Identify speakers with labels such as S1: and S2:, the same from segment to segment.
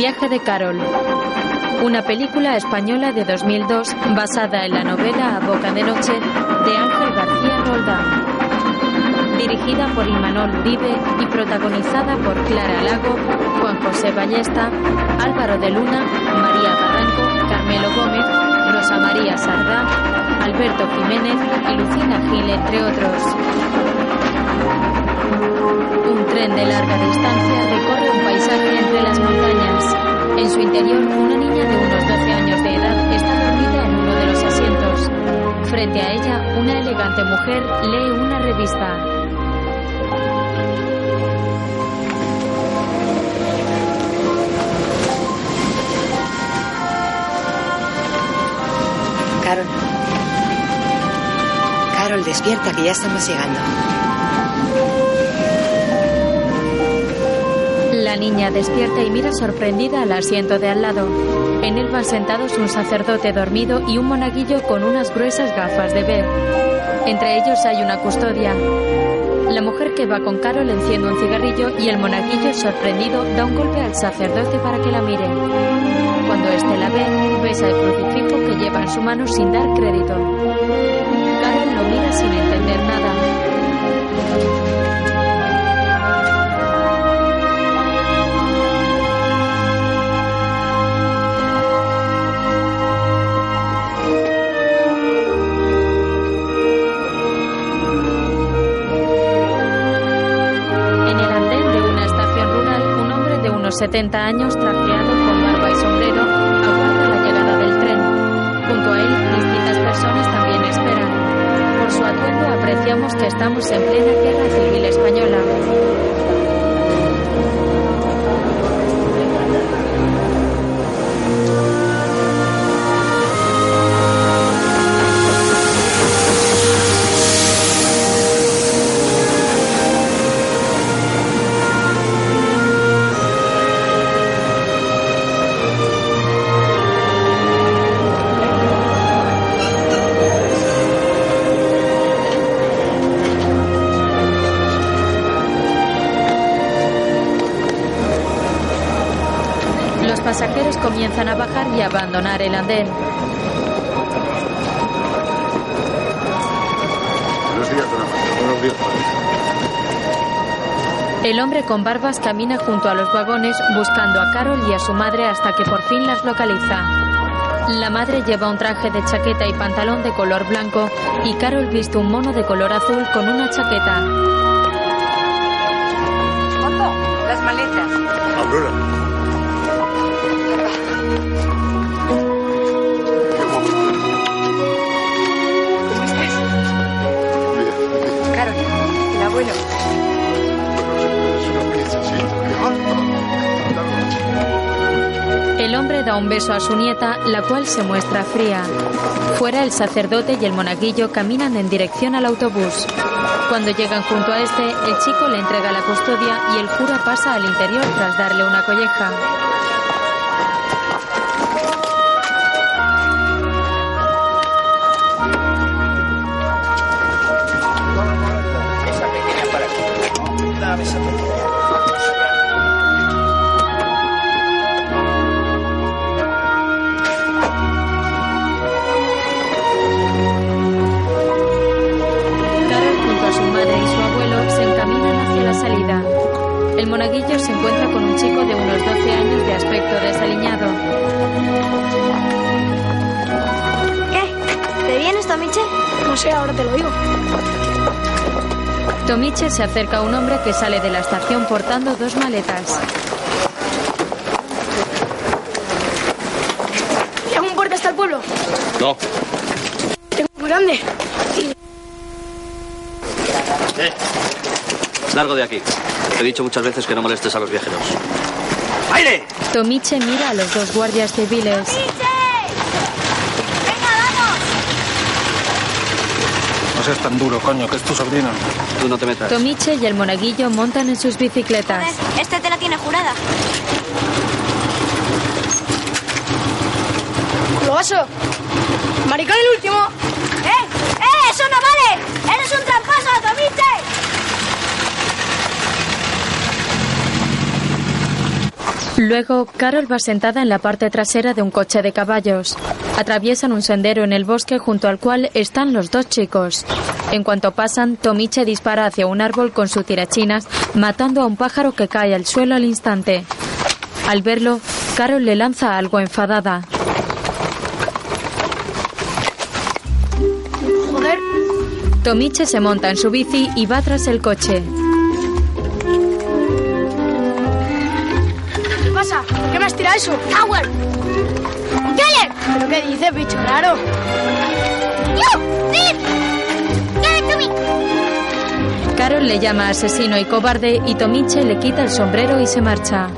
S1: viaje de Carol. Una película española de 2002 basada en la novela A Boca de Noche de Ángel García Roldán. Dirigida por Imanol Uribe y protagonizada por Clara Lago, Juan José Ballesta, Álvaro de Luna, María Barranco, Carmelo Gómez, Rosa María Sardá, Alberto Jiménez y Lucina Gil, entre otros. Un tren de larga distancia recorre un paisaje entre las montañas. En su interior, una niña de unos 12 años de edad está dormida en uno de los asientos. Frente a ella, una elegante mujer lee una revista.
S2: Carol. Carol, despierta, que ya estamos llegando.
S1: Niña despierta y mira sorprendida al asiento de al lado. En él van sentados un sacerdote dormido y un monaguillo con unas gruesas gafas de ver. Entre ellos hay una custodia. La mujer que va con Carol enciende un cigarrillo y el monaguillo, sorprendido, da un golpe al sacerdote para que la mire. Cuando éste la ve, besa el crucifijo que lleva en su mano sin dar crédito. Carol lo mira sin entender 70 años, trajeado con barba y sombrero, aguarda la llegada del tren. Junto a él, distintas personas también esperan. Por su atuendo apreciamos que estamos en plena guerra civil española. Y abandonar el andén.
S3: Buenos días. Buenos días,
S1: El hombre con barbas camina junto a los vagones buscando a Carol y a su madre hasta que por fin las localiza. La madre lleva un traje de chaqueta y pantalón de color blanco y Carol viste un mono de color azul con una chaqueta.
S2: Otto, las maletas.
S3: Aurora.
S2: El
S1: hombre da un beso a su nieta, la cual se muestra fría. Fuera el sacerdote y el monaguillo caminan en dirección al autobús. Cuando llegan junto a este, el chico le entrega la custodia y el cura pasa al interior tras darle una colleja. Unos 12 años de aspecto desaliñado.
S4: ¿Qué? ¿Te vienes, Tomiche? No sé, ahora te lo digo.
S1: Tomiche se acerca a un hombre que sale de la estación portando dos maletas.
S4: ¿Tengo un puerto hasta el pueblo?
S5: No.
S4: Tengo muy grande.
S5: ¿Eh? Largo de aquí. Te he dicho muchas veces que no molestes a los viajeros. ¡Aire!
S1: Tomiche mira a los dos guardias civiles.
S6: No seas tan duro, coño, que es tu sobrino.
S5: Tú no te metas.
S1: Tomiche y el monaguillo montan en sus bicicletas.
S4: Este te la tiene jurada.
S7: ¡Lo vaso! ¡Maricón el último!
S4: ¡Eh! ¡Eh! ¡Eso no vale! ¡Eres un tramposo, Tomiche!
S1: Luego, Carol va sentada en la parte trasera de un coche de caballos. Atraviesan un sendero en el bosque junto al cual están los dos chicos. En cuanto pasan, Tomiche dispara hacia un árbol con su tirachinas, matando a un pájaro que cae al suelo al instante. Al verlo, Carol le lanza algo enfadada.
S7: Joder,
S1: Tomiche se monta en su bici y va tras el coche.
S7: Eso?
S4: ¡Howard!
S7: ¿Pero qué dices, bicho raro?
S4: ¡Yo!
S1: Carol le llama asesino y cobarde y Tomiche le quita el sombrero y se marcha.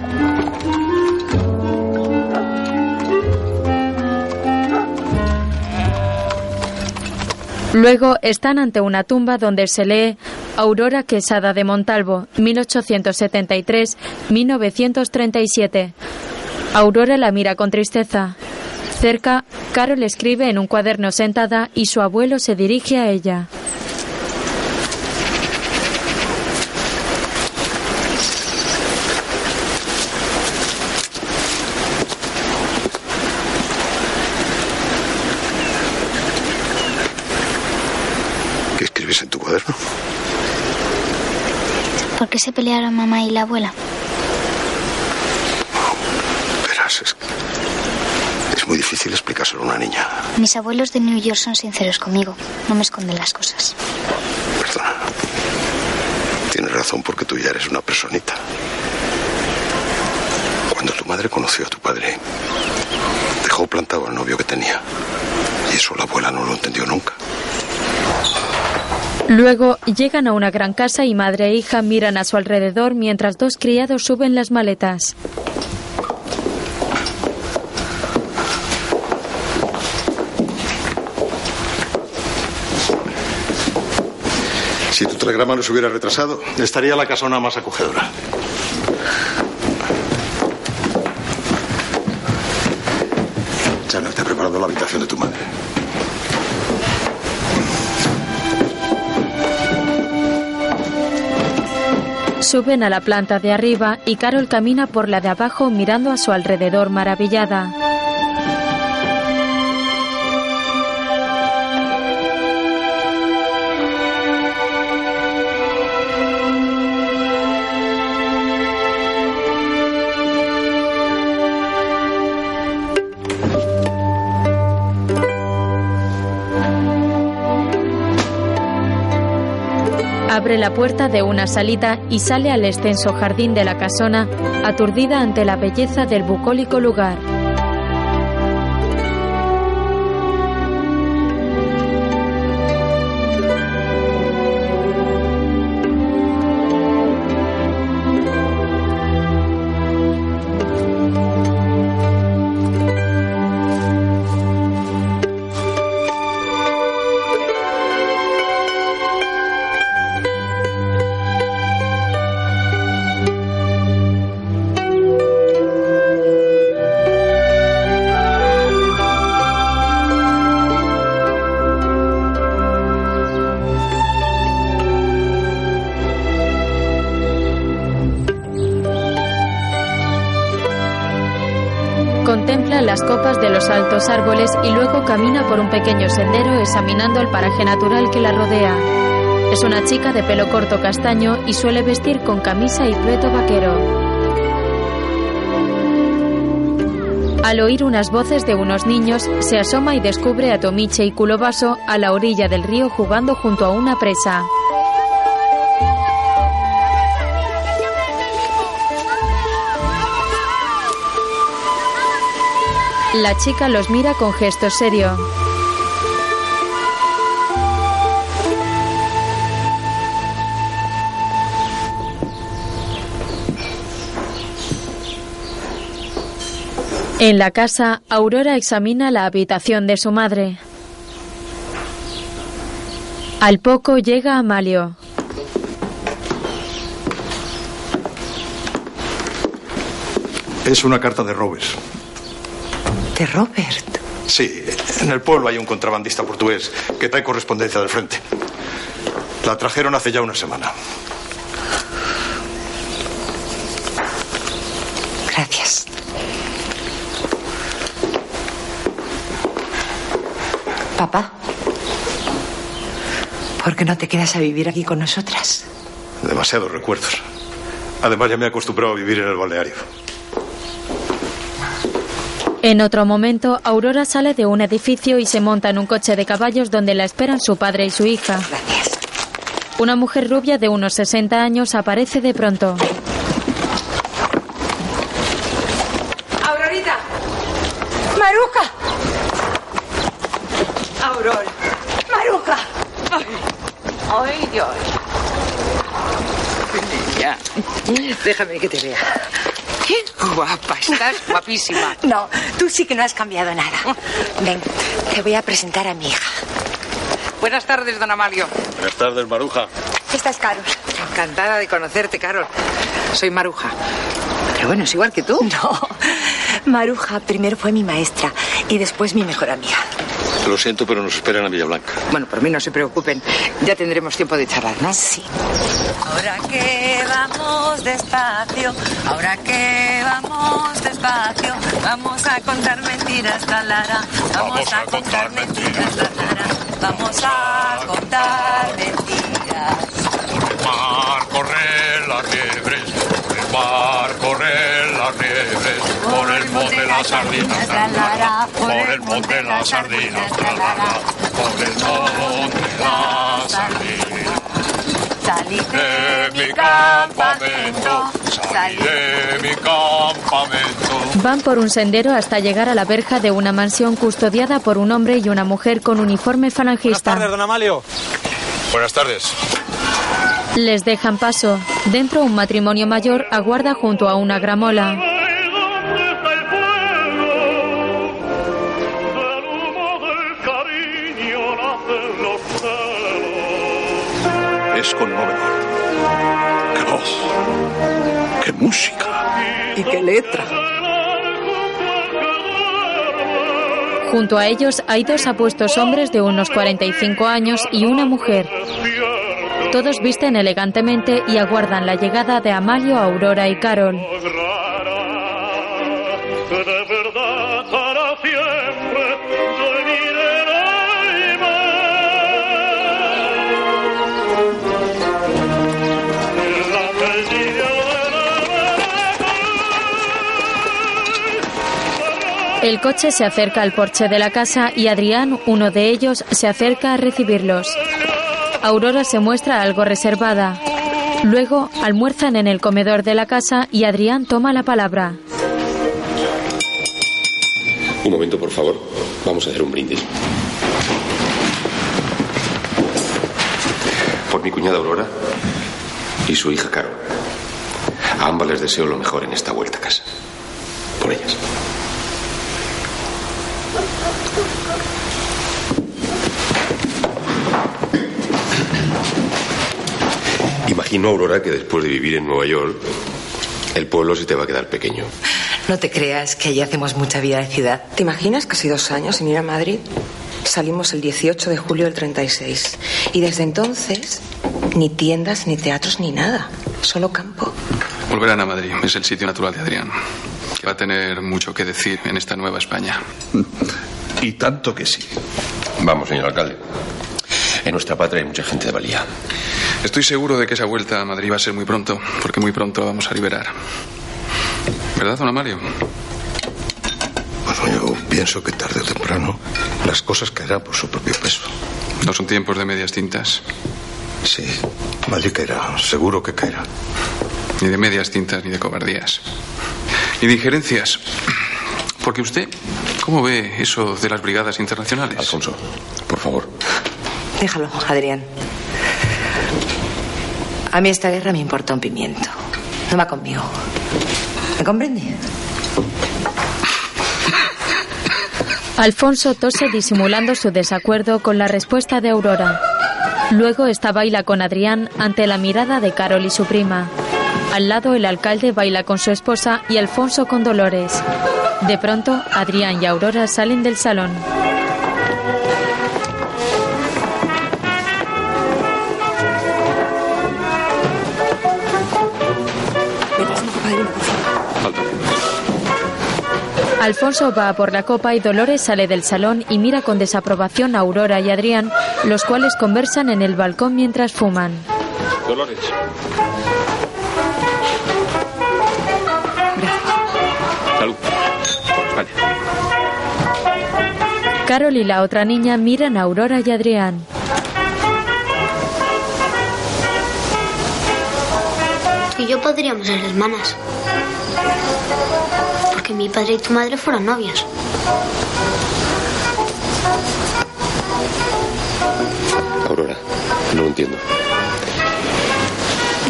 S1: Luego están ante una tumba donde se lee Aurora Quesada de Montalvo, 1873-1937. Aurora la mira con tristeza. Cerca, Carol escribe en un cuaderno sentada y su abuelo se dirige a ella.
S3: ¿Qué escribes en tu cuaderno?
S4: ¿Por qué se pelearon mamá y la abuela?
S3: Verás, es, es muy una niña.
S4: Mis abuelos de New York son sinceros conmigo. No me esconden las cosas.
S3: Perdona. Tienes razón porque tú ya eres una personita. Cuando tu madre conoció a tu padre, dejó plantado al novio que tenía. Y eso la abuela no lo entendió nunca.
S1: Luego llegan a una gran casa y madre e hija miran a su alrededor mientras dos criados suben las maletas.
S3: Telegrama no se hubiera retrasado,
S8: Estaría la casona más acogedora.
S3: Chana te ha preparado la habitación de tu madre.
S1: Suben a la planta de arriba y Carol camina por la de abajo mirando a su alrededor maravillada. Abre la puerta de una salita y sale al extenso jardín de la casona, aturdida ante la belleza del bucólico lugar. Altos árboles y luego camina por un pequeño sendero examinando el paraje natural que la rodea. Es una chica de pelo corto castaño y suele vestir con camisa y tueto vaquero. Al oír unas voces de unos niños, se asoma y descubre a Tomiche y Culovaso a la orilla del río jugando junto a una presa. La chica los mira con gesto serio. En la casa, Aurora examina la habitación de su madre. Al poco llega Amalio.
S8: Es una carta de Robes.
S2: De Robert.
S8: Sí, en el pueblo hay un contrabandista portugués que trae correspondencia del frente. La trajeron hace ya una semana.
S2: Gracias.
S9: Gracias. Papá, ¿por qué no te quedas a vivir aquí con nosotras?
S10: Demasiados recuerdos. Además, ya me he acostumbrado a vivir en el balneario.
S1: En otro momento, Aurora sale de un edificio y se monta en un coche de caballos donde la esperan su padre y su hija.
S9: Gracias.
S1: Una mujer rubia de unos 60 años aparece de pronto.
S9: Aurorita. Maruja. Aurora. Maruja. Ay, Dios.
S11: Ya. Déjame que te vea. Qué guapa, estás guapísima.
S9: No, tú sí que no has cambiado nada. Ven, te voy a presentar a mi hija.
S11: Buenas tardes, don Amalio.
S12: Buenas tardes, Maruja.
S9: Esta es Carol.
S11: Encantada de conocerte, Carol. Soy Maruja. Pero bueno, es igual que tú.
S9: No, Maruja primero fue mi maestra y después mi mejor amiga.
S3: Lo siento, pero nos esperan a Villablanca.
S11: Bueno, por mí no se preocupen. Ya tendremos tiempo de charlar, ¿no?
S9: Sí.
S13: Ahora que vamos despacio, ahora que vamos despacio, vamos a contar mentiras, talara, vamos a contar mentiras, talara, vamos a contar mentiras.
S8: el mar corren las liebres, por el mar corren las liebres, por el monte las sardinas, por el monte las sardinas, por el monte las sardinas.
S13: Salí
S8: De mi campamento, salí de mi campamento.
S1: Van por un sendero hasta llegar a la verja de una mansión custodiada por un hombre y una mujer con uniforme falangista.
S14: don Amalio.
S10: Buenas tardes.
S1: Les dejan paso. Dentro, un matrimonio mayor aguarda junto a una gramola.
S3: Es conmovedor. ¡Qué voz! ¡Qué música!
S11: ¿Y qué letra?
S1: Junto a ellos hay dos apuestos hombres de unos 45 años y una mujer. Todos visten elegantemente y aguardan la llegada de Amalio, Aurora y Carol. El coche se acerca al porche de la casa y Adrián, uno de ellos, se acerca a recibirlos. Aurora se muestra algo reservada. Luego almuerzan en el comedor de la casa y Adrián toma la palabra.
S15: Un momento, por favor. Vamos a hacer un brindis. Por mi cuñada Aurora y su hija Carol. A ambas les deseo lo mejor en esta vuelta a casa. Por ellas. Imagino, Aurora, que después de vivir en Nueva York, el pueblo se te va a quedar pequeño.
S9: No te creas que allí hacemos mucha vida de ciudad.
S2: ¿Te imaginas casi dos años sin ir a Madrid? Salimos el 18 de julio del 36. Y desde entonces, ni tiendas, ni teatros, ni nada. Solo campo.
S16: Volverán a Madrid. Es el sitio natural de Adrián. Que va a tener mucho que decir en esta nueva España.
S3: Y tanto que sí.
S15: Vamos, señor alcalde. En nuestra patria hay mucha gente de valía.
S16: Estoy seguro de que esa vuelta a Madrid va a ser muy pronto, porque muy pronto la vamos a liberar. ¿Verdad, don Amario?
S3: Bueno, yo pienso que tarde o temprano las cosas caerán por su propio peso.
S16: No son tiempos de medias tintas.
S3: Sí, Madrid caerá, seguro que caerá.
S16: Ni de medias tintas ni de cobardías. Ni de injerencias. Porque usted, ¿cómo ve eso de las brigadas internacionales?
S15: Alfonso, por favor.
S9: Déjalo, Adrián. A mí esta guerra me importa un pimiento. No va conmigo. ¿Me comprende?
S1: Alfonso tose disimulando su desacuerdo con la respuesta de Aurora. Luego esta baila con Adrián ante la mirada de Carol y su prima. Al lado el alcalde baila con su esposa y Alfonso con Dolores. De pronto, Adrián y Aurora salen del salón. Alfonso va a por la copa y Dolores sale del salón y mira con desaprobación a Aurora y Adrián, los cuales conversan en el balcón mientras fuman.
S16: Dolores. Salud. Por España.
S1: Carol y la otra niña miran a Aurora y Adrián.
S17: Tú y yo podríamos ser hermanas. Mi padre y tu madre fueron novios.
S15: Aurora, no lo entiendo.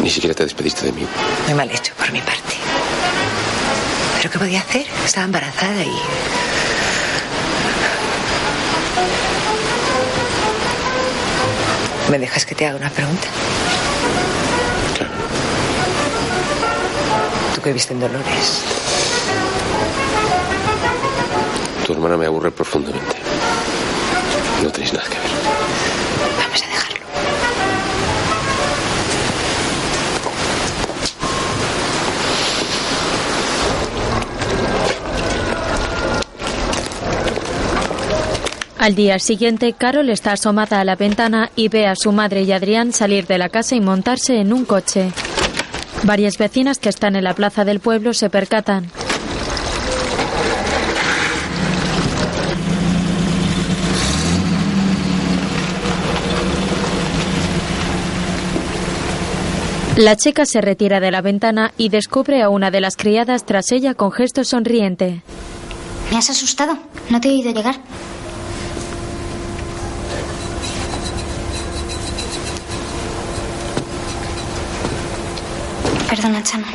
S15: Ni siquiera te despediste de mí.
S9: Muy mal hecho por mi parte. ¿Pero qué podía hacer? Estaba embarazada y... ¿Me dejas que te haga una pregunta? ¿Tú qué viste en Dolores?
S15: Tu hermana me aburre profundamente. No tenéis nada que ver.
S9: Vamos a dejarlo.
S1: Al día siguiente, Carol está asomada a la ventana y ve a su madre y Adrián salir de la casa y montarse en un coche. Varias vecinas que están en la plaza del pueblo se percatan. La chica se retira de la ventana y descubre a una de las criadas tras ella con gesto sonriente.
S17: ¿Me has asustado? No te he oído llegar. Perdona, Chana.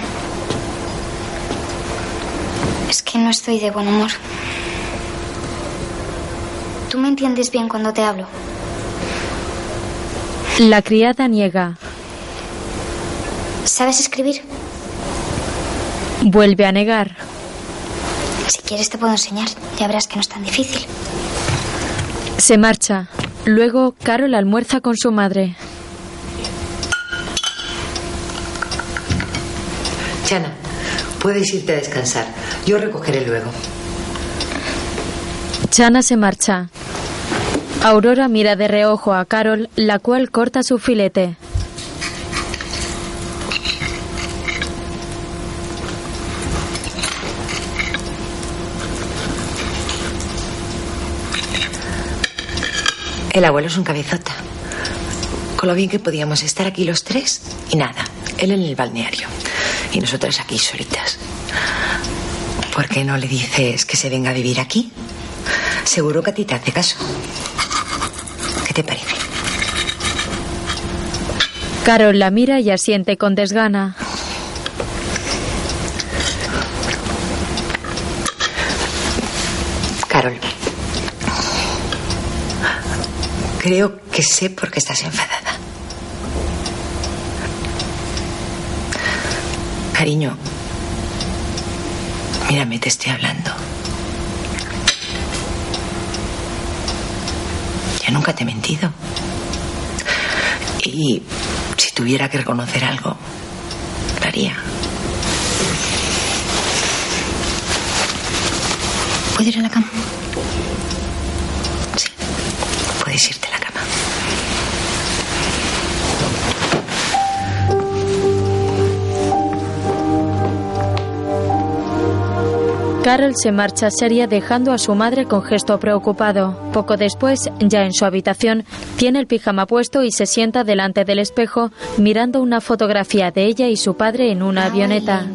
S17: Es que no estoy de buen humor. Tú me entiendes bien cuando te hablo.
S1: La criada niega.
S17: ¿Sabes escribir?
S1: Vuelve a negar.
S17: Si quieres te puedo enseñar. Ya verás que no es tan difícil.
S1: Se marcha. Luego, Carol almuerza con su madre.
S9: Chana, puedes irte a descansar. Yo recogeré luego.
S1: Chana se marcha. Aurora mira de reojo a Carol, la cual corta su filete.
S9: El abuelo es un cabezota. Con lo bien que podíamos estar aquí los tres y nada. Él en el balneario. Y nosotras aquí solitas. ¿Por qué no le dices que se venga a vivir aquí? Seguro que a ti te hace caso. ¿Qué te parece?
S1: Carol la mira y asiente con desgana.
S9: Carol. Creo que sé por qué estás enfadada. Cariño, mírame, te estoy hablando. Yo nunca te he mentido. Y si tuviera que reconocer algo, lo haría.
S17: ¿Puedo ir a la cama?
S1: Carol se marcha seria dejando a su madre con gesto preocupado. Poco después, ya en su habitación, tiene el pijama puesto y se sienta delante del espejo mirando una fotografía de ella y su padre en una avioneta.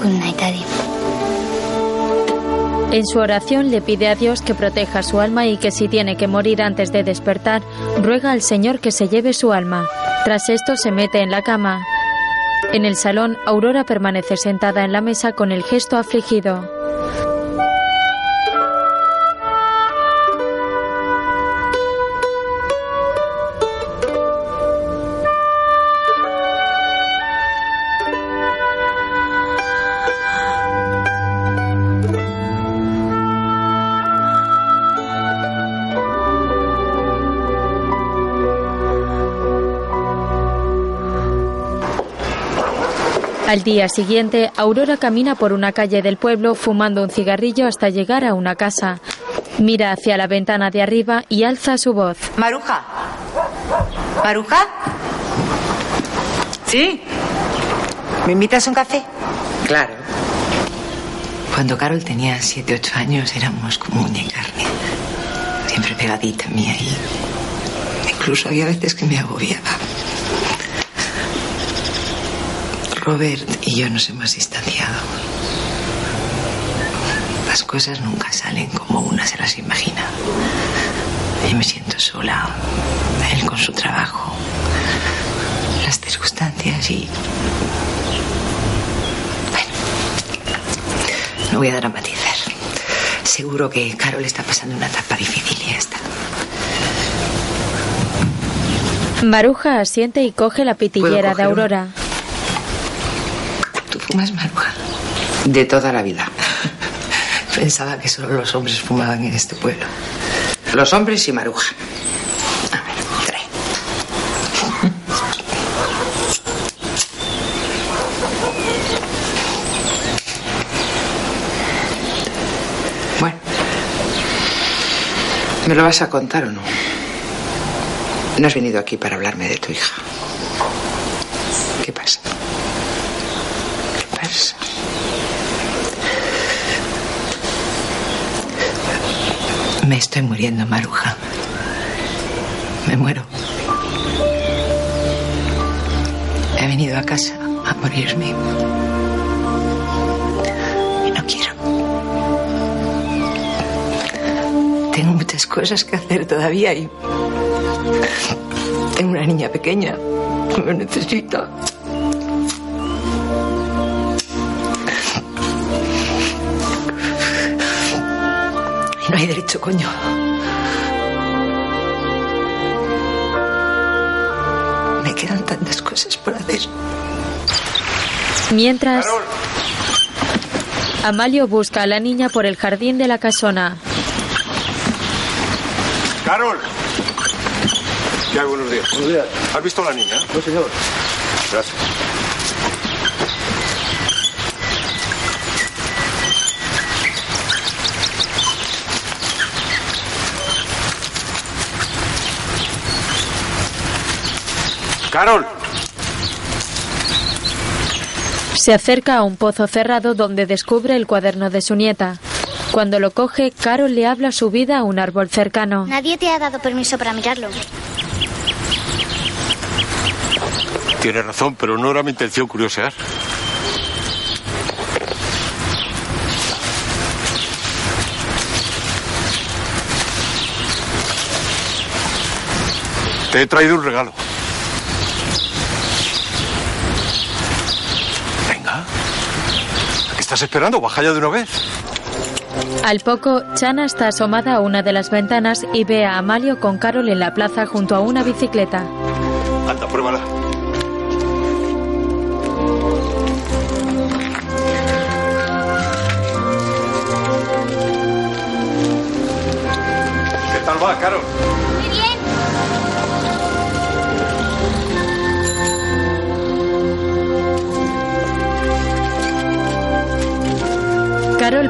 S17: Good night, Daddy.
S1: En su oración le pide a Dios que proteja su alma y que si tiene que morir antes de despertar, ruega al Señor que se lleve su alma. Tras esto se mete en la cama. En el salón, Aurora permanece sentada en la mesa con el gesto afligido. Al día siguiente, Aurora camina por una calle del pueblo fumando un cigarrillo hasta llegar a una casa. Mira hacia la ventana de arriba y alza su voz.
S11: Maruja. ¿Maruja? ¿Sí? ¿Me invitas a un café?
S9: Claro. Cuando Carol tenía 7, 8 años éramos como uña y carne. Siempre pegadita a mí ahí. Incluso había veces que me agobiaba. Robert y yo nos hemos distanciado. Las cosas nunca salen como una se las imagina. Yo me siento sola, él con su trabajo, las circunstancias y... Bueno, no voy a dramatizar. Seguro que Carol está pasando una etapa difícil y ya está.
S1: Maruja asiente y coge la pitillera de? Aurora.
S9: ¿Tú fumas, Maruja?
S11: De toda la vida.
S9: Pensaba que solo los hombres fumaban en este pueblo.
S11: Los hombres y Maruja. Bueno. ¿Me lo vas a contar o no? No has venido aquí para hablarme de tu hija. ¿Qué pasa? ¿Qué pasa?
S9: Me estoy muriendo, Maruja. Me muero. He venido a casa a morirme. Y no quiero. Tengo muchas cosas que hacer todavía y... Tengo una niña pequeña que me necesita. Coño. Me quedan tantas cosas por hacer.
S1: Mientras, Amalio busca a la niña por el jardín de la casona.
S8: Carol. ¿Qué hay? Buenos días. Buenos días. ¿Has visto a la niña? No, señor. Gracias. Carol.
S1: Se acerca a un pozo cerrado donde descubre el cuaderno de su nieta. Cuando lo coge, Carol le habla su vida a un árbol cercano.
S17: Nadie te ha dado permiso para mirarlo.
S8: Tienes razón, pero no era mi intención curiosear. Te he traído un regalo. Venga. ¿A qué estás esperando? Baja ya de una vez.
S1: Al poco, Chana está asomada a una de las ventanas y ve a Amalio con Carol en la plaza junto a una bicicleta.
S8: Anda, pruébala.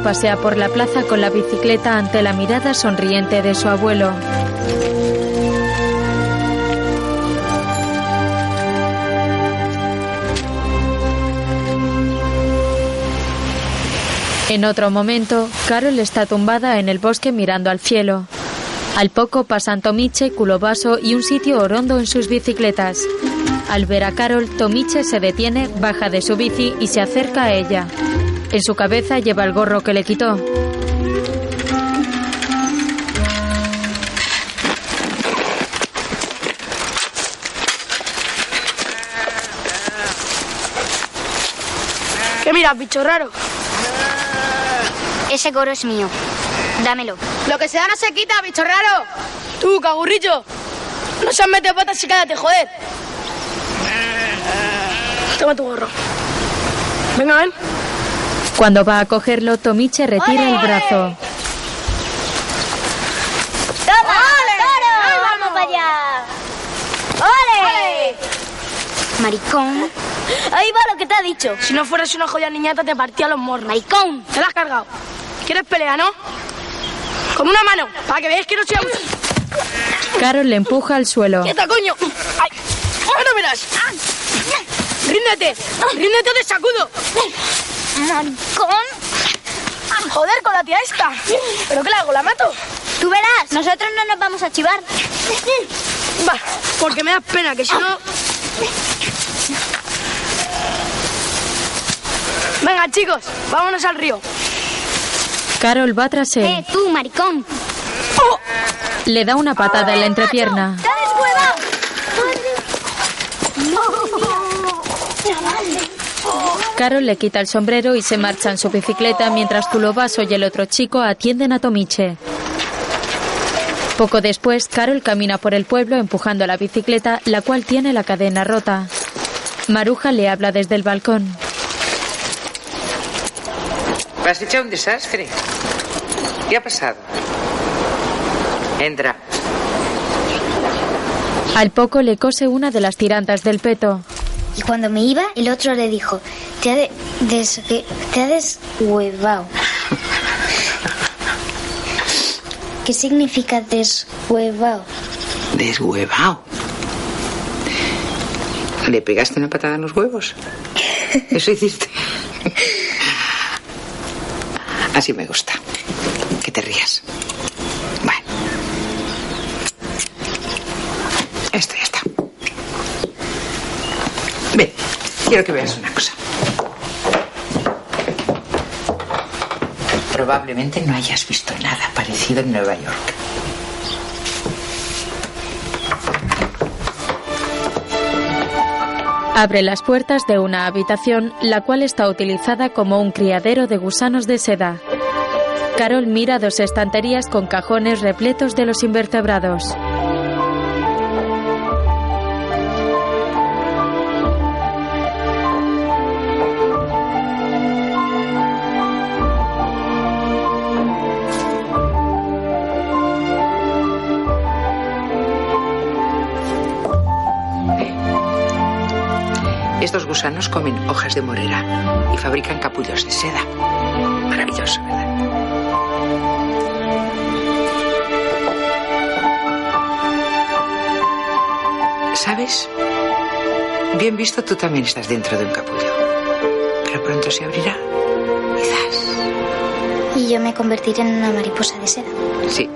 S1: Pasea por la plaza con la bicicleta ante la mirada sonriente de su abuelo. En otro momento, Carol está tumbada en el bosque mirando al cielo. Al poco pasan Tomiche, Culovaso y un sitio orondo en sus bicicletas. Al ver a Carol, Tomiche se detiene, baja de su bici y se acerca a ella. En su cabeza lleva el gorro que le quitó.
S7: ¿Qué miras, bicho raro?
S17: Ese coro es mío. Dámelo.
S7: Lo que se da no se quita, bicho raro. Tú, cagurrillo. No seas mete patas y cállate, joder. Toma tu gorro. Venga, ven.
S1: Cuando va a cogerlo, Tomiche retira el brazo.
S4: ¡Toma! ¡Toro! ¡Ay, vamos para allá! ¡Ole!
S17: Maricón.
S4: Ahí va lo que te ha dicho.
S7: Si no fueras una joya niñata, te partía los morros.
S4: Maricón.
S7: Te la has cargado. ¿Quieres pelea, no? Con una mano, para que veáis que no soy abuso.
S1: Carol le empuja al suelo.
S7: ¡Quieta, coño! ¡Ay! ¡Ahora verás! ¡Ríndete! ¡Ríndete o te sacudo!
S4: Maricón.
S7: Joder, con la tía esta. ¿Pero qué le hago? ¿La mato?
S4: Tú verás, nosotros no nos vamos a chivar.
S7: Va, porque me da pena, que si no... Venga, chicos, vámonos al río.
S1: Carol va tras él.
S4: Eh, tú, maricón.
S1: Le da una patada en la entrepierna.
S4: ¡Te
S1: Carol le quita el sombrero y se marcha en su bicicleta mientras Culovaso y el otro chico atienden a Tomiche. Poco después, Carol camina por el pueblo empujando la bicicleta, la cual tiene la cadena rota. Maruja le habla desde el balcón.
S11: Has hecho un desastre. ¿Qué ha pasado? Entra.
S1: Al poco le cose una de las tirantas del peto.
S17: Y cuando me iba, el otro le dijo, te ha, de- des- te ha deshuevado. ¿Qué significa deshuevado?
S11: Deshuevado. ¿Le pegaste una patada en los huevos? Eso hiciste. Así me gusta. Que te rías. Bueno. Esto ya está. Ven, quiero que veas una cosa. Probablemente no hayas visto nada parecido en Nueva York.
S1: Abre las puertas de una habitación, la cual está utilizada como un criadero de gusanos de seda. Carol mira dos estanterías con cajones repletos de los invertebrados.
S11: Estos gusanos comen hojas de morera y fabrican capullos de seda. Maravilloso, ¿verdad? ¿Sabes? Bien visto, tú también estás dentro de un capullo. Pero pronto se abrirá.
S17: Y yo me convertiré en una mariposa de seda.
S11: Sí.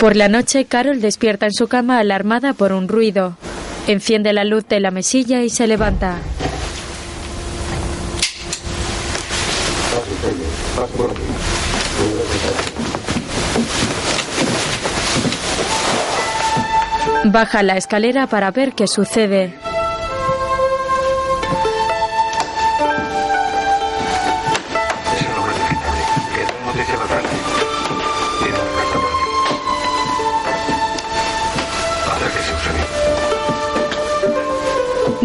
S1: Por la noche, Carol despierta en su cama alarmada por un ruido. Enciende la luz de la mesilla y se levanta. Baja la escalera para ver qué sucede.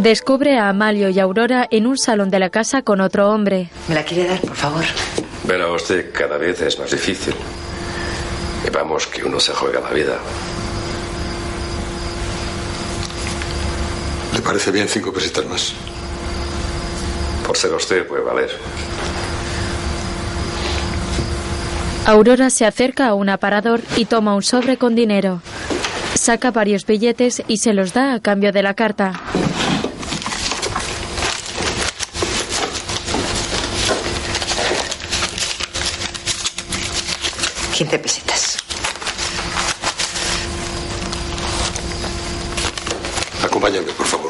S1: Descubre a Amalio y Aurora en un salón de la casa con otro hombre.
S11: ¿Me la quiere dar, por favor?
S15: Verá usted, cada vez es más difícil. Y vamos, que uno se juega la vida.
S3: ¿Le parece bien cinco pesetas más?
S15: Por ser usted, puede valer.
S1: Aurora se acerca a un aparador y toma un sobre con dinero. Saca varios billetes y se los da a cambio de la carta.
S11: Quince pesetas.
S3: Acompáñame, por favor.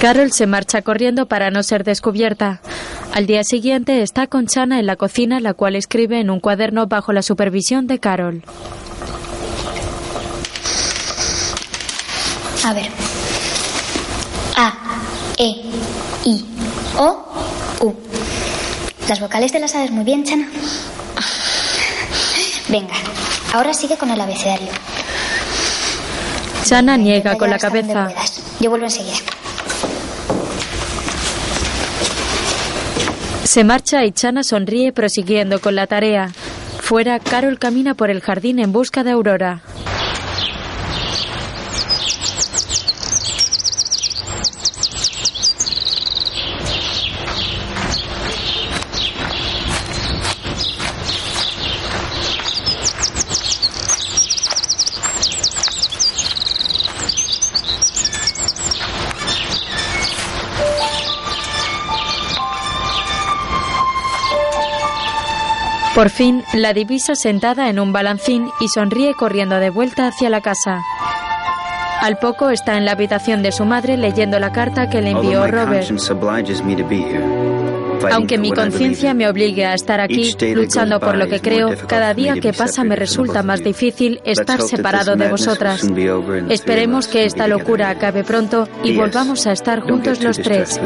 S1: Carol se marcha corriendo para no ser descubierta. Al día siguiente está con Chana en la cocina, la cual escribe en un cuaderno bajo la supervisión de Carol.
S17: A ver. A, E, I, O, U. Las vocales te las sabes muy bien, Chana. Venga, ahora sigue con el abecedario.
S1: Chana niega con la cabeza.
S17: Yo vuelvo enseguida.
S1: Se marcha y Chana sonríe prosiguiendo con la tarea. Fuera, Carol camina por el jardín en busca de Aurora. Por fin, la divisa sentada en un balancín y sonríe corriendo de vuelta hacia la casa. Al poco está en la habitación de su madre leyendo la carta que le envió Robert. Aunque mi conciencia me obligue a estar aquí luchando por lo que creo, cada día que pasa me resulta más difícil estar separado de vosotras. Esperemos que esta locura acabe pronto y volvamos a estar juntos los tres.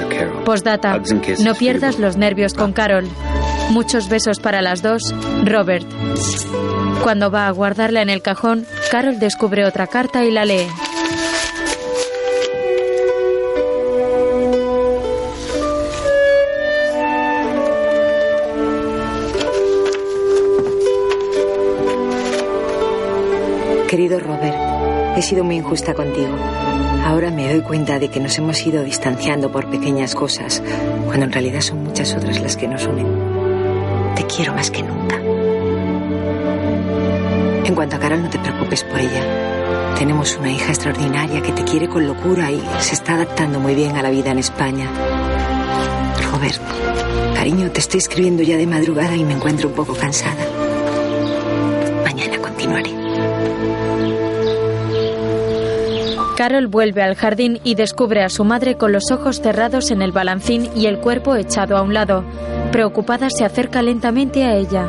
S1: Postdata, no pierdas los nervios con Carol. Muchos besos para las dos, Robert. Cuando va a guardarla en el cajón, Carol descubre otra carta y la lee.
S9: Querido Robert, he sido muy injusta contigo. Ahora me doy cuenta de que nos hemos ido distanciando por pequeñas cosas, cuando en realidad son muchas otras las que nos unen. Te quiero más que nunca. En cuanto a Carol, no te preocupes por ella. Tenemos una hija extraordinaria que te quiere con locura y se está adaptando muy bien a la vida en España. Robert, cariño, te estoy escribiendo ya de madrugada y me encuentro un poco cansada. Mañana continuaré.
S1: Carol vuelve al jardín y descubre a su madre con los ojos cerrados en el balancín y el cuerpo echado a un lado. Preocupada se acerca lentamente a ella.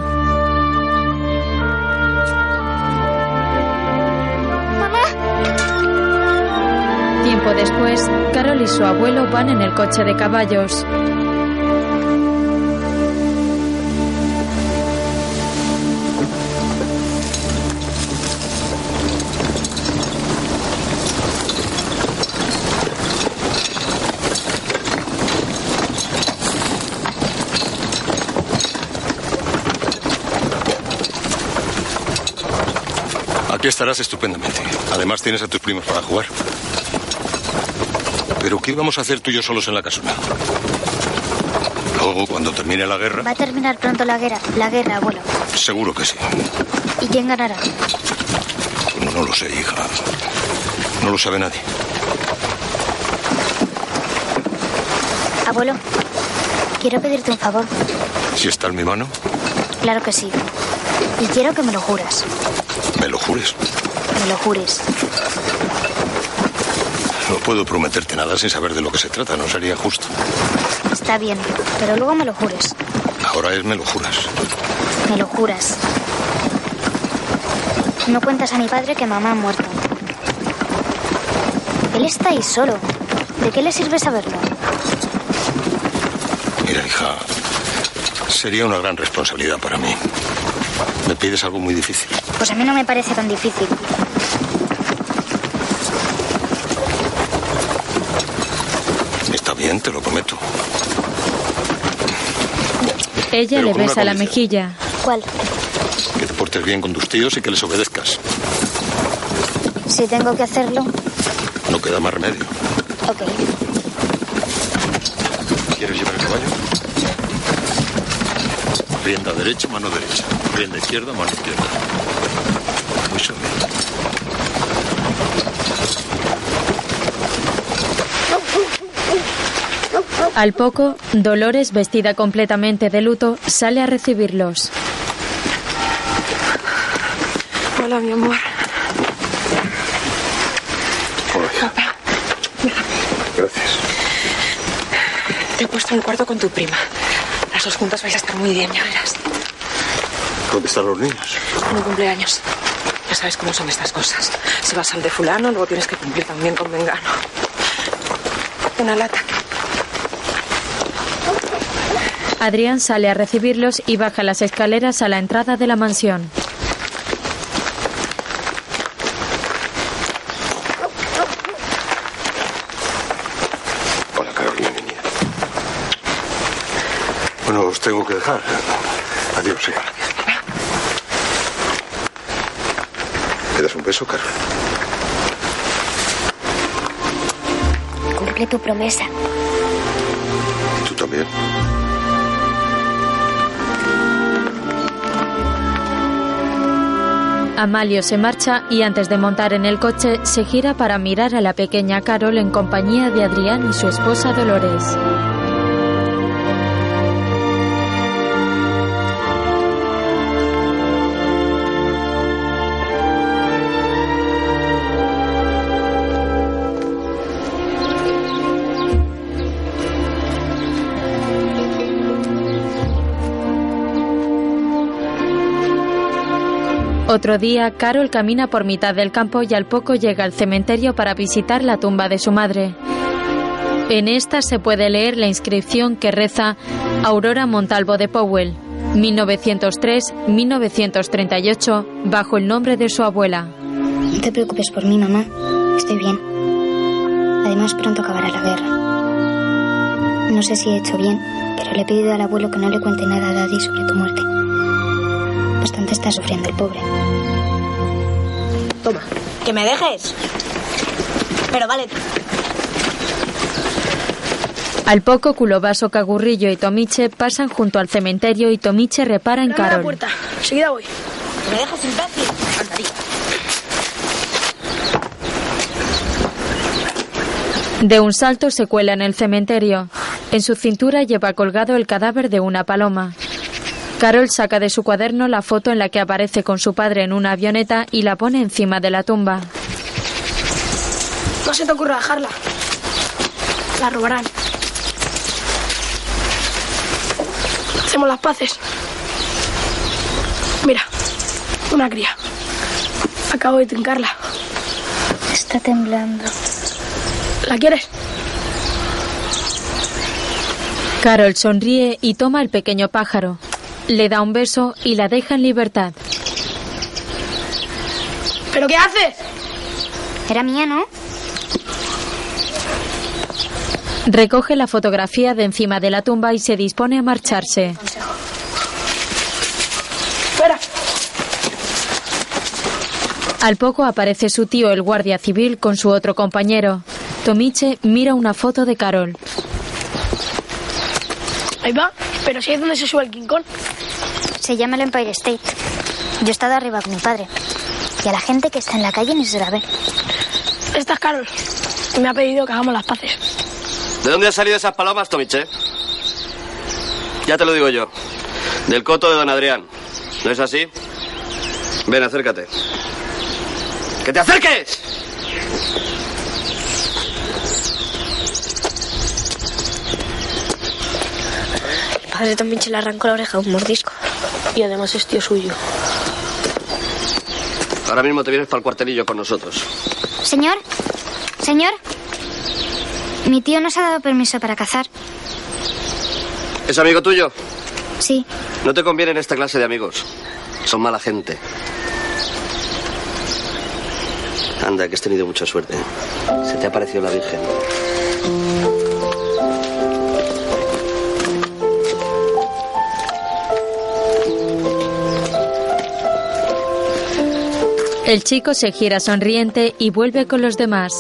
S1: Tiempo después, Carol y su abuelo van en el coche de caballos.
S3: Estarás estupendamente. Además tienes a tus primos para jugar. Pero ¿qué vamos a hacer tú y yo solos en la casona? Luego, cuando termine la guerra,
S17: Va a terminar pronto la guerra, la guerra, abuelo.
S3: seguro que sí.
S17: ¿Y quién ganará?
S3: No, no lo sé, hija. No lo sabe nadie.
S17: Abuelo, quiero pedirte un favor.
S3: Si está en mi mano,
S17: Claro que sí. Y quiero que me lo juras.
S3: Me lo jures.
S17: Me lo jures.
S3: No puedo prometerte nada sin saber de lo que se trata. No sería justo.
S17: Está bien, pero luego me lo jures.
S3: Ahora es me lo juras.
S17: Me lo juras. No cuentas a mi padre que mamá ha muerto. Él está ahí solo. ¿De qué le sirve saberlo?
S3: Mira, hija, sería una gran responsabilidad para mí. Me pides algo muy difícil.
S17: Pues a mí no me parece tan difícil.
S3: Está bien, te lo prometo.
S1: Ella
S3: Pero
S1: le besa la mejilla.
S17: ¿Cuál?
S3: Que te portes bien con tus tíos y que les obedezcas.
S17: Si tengo que hacerlo,
S3: No queda más remedio.
S17: ok.
S3: ¿Quieres llevar el caballo? Rienda derecha, mano derecha. Rienda izquierda, mano izquierda. Muy suave.
S1: Al poco, Dolores, vestida completamente de luto, sale a recibirlos.
S11: Hola, mi amor.
S3: Gracias.
S11: Te he puesto en el cuarto con tu prima. Las dos juntas vais a estar muy bien, ya verás.
S3: ¿Dónde están los niños?
S11: En mi cumpleaños. Ya sabes cómo son estas cosas. Si vas al de fulano, luego tienes que cumplir también con Mengano. Una lata.
S1: Adrián sale a recibirlos y baja las escaleras a la entrada de la mansión.
S3: Hola, Carolina, mi niña. Bueno, os tengo que dejar. Adiós, hija. ¿Me das un beso, Carol?
S17: Cumple tu promesa.
S3: Tú también.
S1: Amalio se marcha y antes de montar en el coche se gira para mirar a la pequeña Carol en compañía de Adrián y su esposa Dolores. Otro día, Carol camina por mitad del campo y al poco llega al cementerio para visitar la tumba de su madre. En esta se puede leer la inscripción que reza Aurora Montalvo de Powell, 1903-1938, bajo el nombre de su abuela.
S17: No te preocupes por mí, mamá. Estoy bien. Además, pronto acabará la guerra. No sé si he hecho bien, pero le he pedido al abuelo que no le cuente nada a Daddy sobre tu muerte. Bastante está sufriendo el pobre.
S7: Toma, que me dejes. Pero vale.
S1: Al poco, Culovaso, Cagurrillo y Tomiche pasan junto al cementerio y Tomiche repara en
S7: Dame la
S1: Carol.
S7: puerta. Enseguida voy. ¿Me dejas imbécil?
S1: De un salto se cuela en el cementerio. En su cintura lleva colgado el cadáver de una paloma. Carol saca de su cuaderno la foto en la que aparece con su padre en una avioneta y la pone encima de la tumba.
S7: No se te ocurra dejarla. La robarán. Hacemos las paces. Mira, una cría. Acabo de trincarla.
S17: Está temblando.
S7: ¿La quieres?
S1: Carol sonríe y toma el pequeño pájaro. Le da un beso y la deja en libertad.
S7: ¿Pero qué haces?
S17: Era mía, ¿no?
S1: Recoge la fotografía de encima de la tumba y se dispone a marcharse.
S7: Fuera.
S1: Al poco aparece su tío, el guardia civil, con su otro compañero. Tomiche mira una foto de Carol.
S7: Ahí va. Pero si es donde se sube el King Kong.
S17: Se llama el Empire State. Yo he estado arriba con mi padre. Y a la gente que está en la calle ni se la ve.
S7: Esta es Carol. Y me ha pedido que hagamos las paces.
S5: ¿De dónde han salido esas palomas, Tomiche? Ya te lo digo yo. Del coto de don Adrián. ¿No es así? Ven, acércate. ¡Que te acerques!
S18: Padre también se le arrancó la oreja a un mordisco.
S7: Y además es tío suyo.
S5: Ahora mismo te vienes para el cuartelillo con nosotros.
S17: Señor, señor. Mi tío nos ha dado permiso para cazar.
S5: ¿Es amigo tuyo?
S17: Sí.
S5: No te conviene en esta clase de amigos. Son mala gente. Anda, que has tenido mucha suerte. Se te ha parecido la Virgen.
S1: El chico se gira sonriente y vuelve con los demás.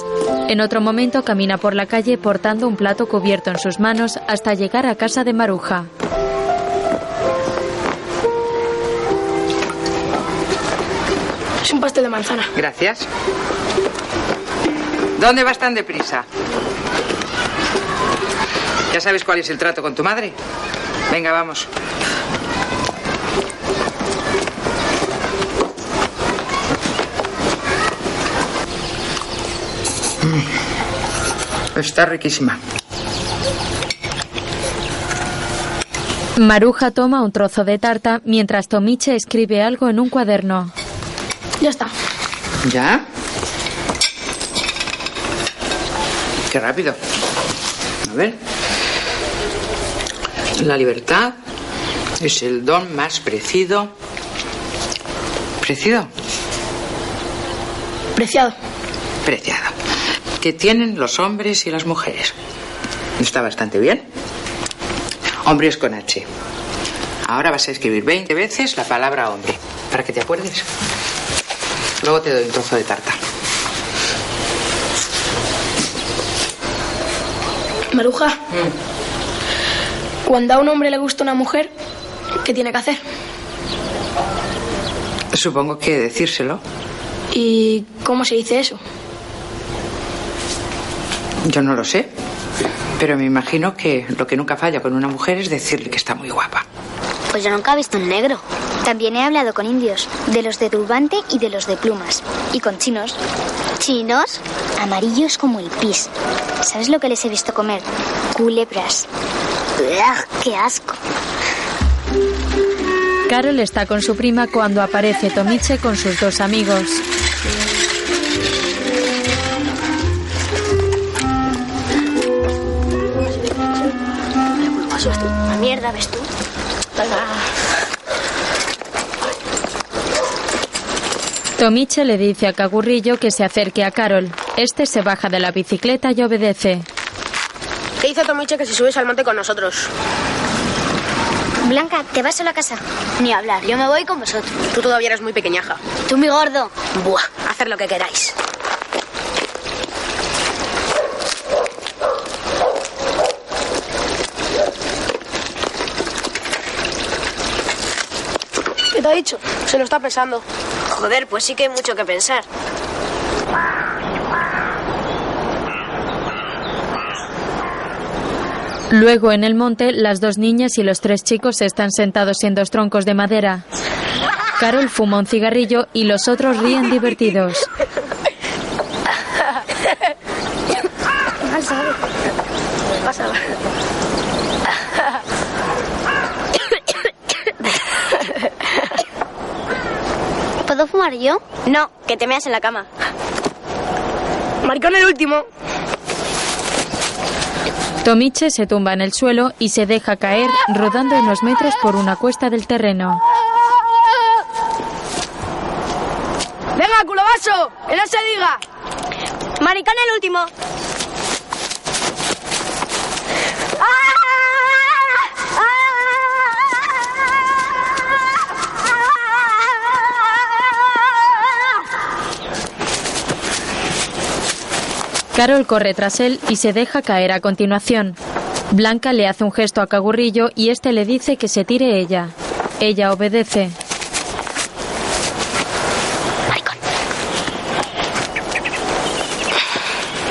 S1: En otro momento camina por la calle portando un plato cubierto en sus manos hasta llegar a casa de Maruja.
S7: Es un pastel de manzana.
S11: Gracias. ¿Dónde vas tan deprisa? ¿Ya sabes cuál es el trato con tu madre? Venga, vamos. Está riquísima.
S1: Maruja toma un trozo de tarta mientras Tomiche escribe algo en un cuaderno.
S7: Ya está.
S11: ¿Ya? Qué rápido. A ver. La libertad es el don más preciado. ¿Preciado?
S7: Preciado.
S11: Preciado. Que tienen los hombres y las mujeres. Está bastante bien. Hombres con H. Ahora vas a escribir 20 veces la palabra hombre, para que te acuerdes. Luego te doy un trozo de tarta.
S7: Maruja. Cuando a un hombre le gusta una mujer, ¿qué tiene que hacer?
S11: Supongo que decírselo.
S7: ¿Y cómo se dice eso?
S11: Yo no lo sé. Pero me imagino que lo que nunca falla con una mujer es decirle que está muy guapa.
S17: Pues yo nunca he visto un negro. También he hablado con indios, de los de turbante y de los de plumas. Y con chinos. ¿Chinos? Amarillos como el pis. ¿Sabes lo que les he visto comer? Culebras. ¡Ugh! ¡Qué asco!
S1: Carol está con su prima cuando aparece Tomiche con sus dos amigos. Tomiche le dice a Cagurrillo que se acerque a Carol. Este se baja de la bicicleta y obedece.
S7: ¿Qué dice Tomiche que si subes al monte con nosotros?
S18: Blanca, ¿te vas a la casa? Ni hablar, yo me voy con vosotros.
S7: Tú todavía eres muy pequeñaja.
S18: Tú, mi gordo.
S7: Buah, hacer lo que queráis. ¿Qué te ha dicho? Se lo está pensando.
S18: Joder, pues sí que hay mucho que pensar.
S1: Luego en el monte, las dos niñas y los tres chicos están sentados en dos troncos de madera. Carol fuma un cigarrillo y los otros ríen divertidos.
S18: Pasa. ¿Puedo fumar yo? No, que te meas en la cama.
S7: Maricón el último.
S1: Tomiche se tumba en el suelo y se deja caer rodando unos metros por una cuesta del terreno.
S7: ¡Venga, culovaso! ¡Que no se diga!
S18: Maricón el último.
S1: Carol corre tras él y se deja caer a continuación. Blanca le hace un gesto a Cagurrillo y este le dice que se tire ella. Ella obedece.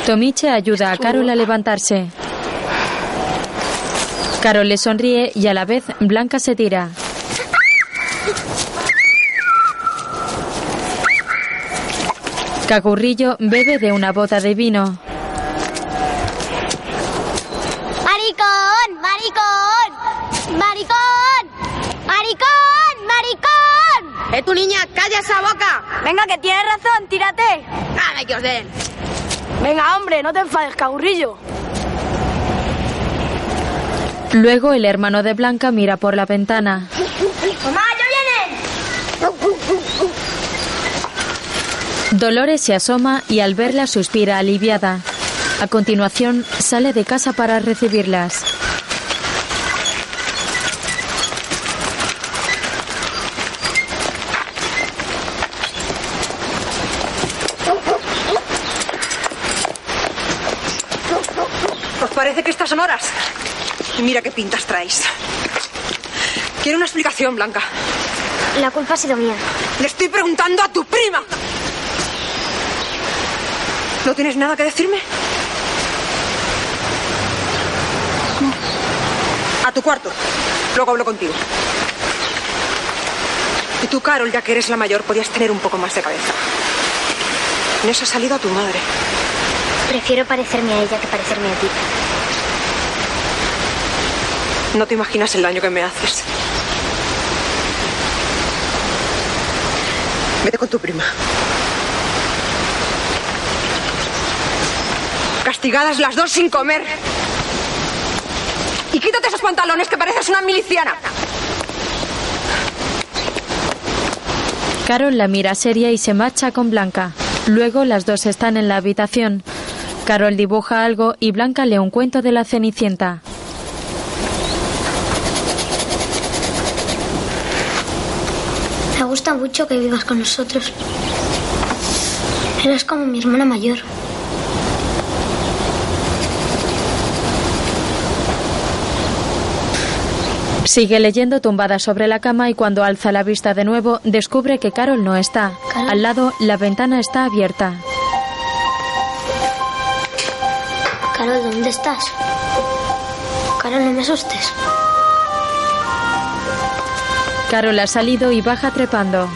S1: Tomiche ayuda a Carol a levantarse. Carol le sonríe y a la vez Blanca se tira. Cagurrillo bebe de una bota de vino.
S4: ¡Maricón! ¡Maricón! ¡Maricón! ¡Maricón! ¡Maricón!
S7: ¡Eh, tu niña! ¡Calla esa boca!
S18: Venga, que tienes razón, tírate.
S7: ¡Dame que os den! Venga, hombre, no te enfades, cagurrillo.
S1: Luego el hermano de Blanca mira por la ventana.
S4: ¡Mamá, ya vienen!
S1: Dolores se asoma y al verla suspira aliviada. A continuación sale de casa para recibirlas.
S19: ¿Os parece que estas son horas? Y mira qué pintas traéis. Quiero una explicación, Blanca.
S18: La culpa ha sido mía.
S19: Le estoy preguntando a tu prima. ¿No tienes nada que decirme? A tu cuarto. Luego hablo contigo. Y tú, Carol, ya que eres la mayor, podías tener un poco más de cabeza. No se ha salido a tu madre.
S18: Prefiero parecerme a ella que parecerme a ti.
S19: No te imaginas el daño que me haces. Vete con tu prima. Castigadas las dos sin comer. Y quítate esos pantalones que pareces una miliciana.
S1: Carol la mira seria y se marcha con Blanca. Luego las dos están en la habitación. Carol dibuja algo y Blanca lee un cuento de la Cenicienta.
S18: Me gusta mucho que vivas con nosotros. Eres como mi hermana mayor.
S1: Sigue leyendo tumbada sobre la cama y cuando alza la vista de nuevo descubre que Carol no está. Al lado la ventana está abierta.
S18: Carol, ¿dónde estás? Carol, no me asustes.
S1: Carol ha salido y baja trepando.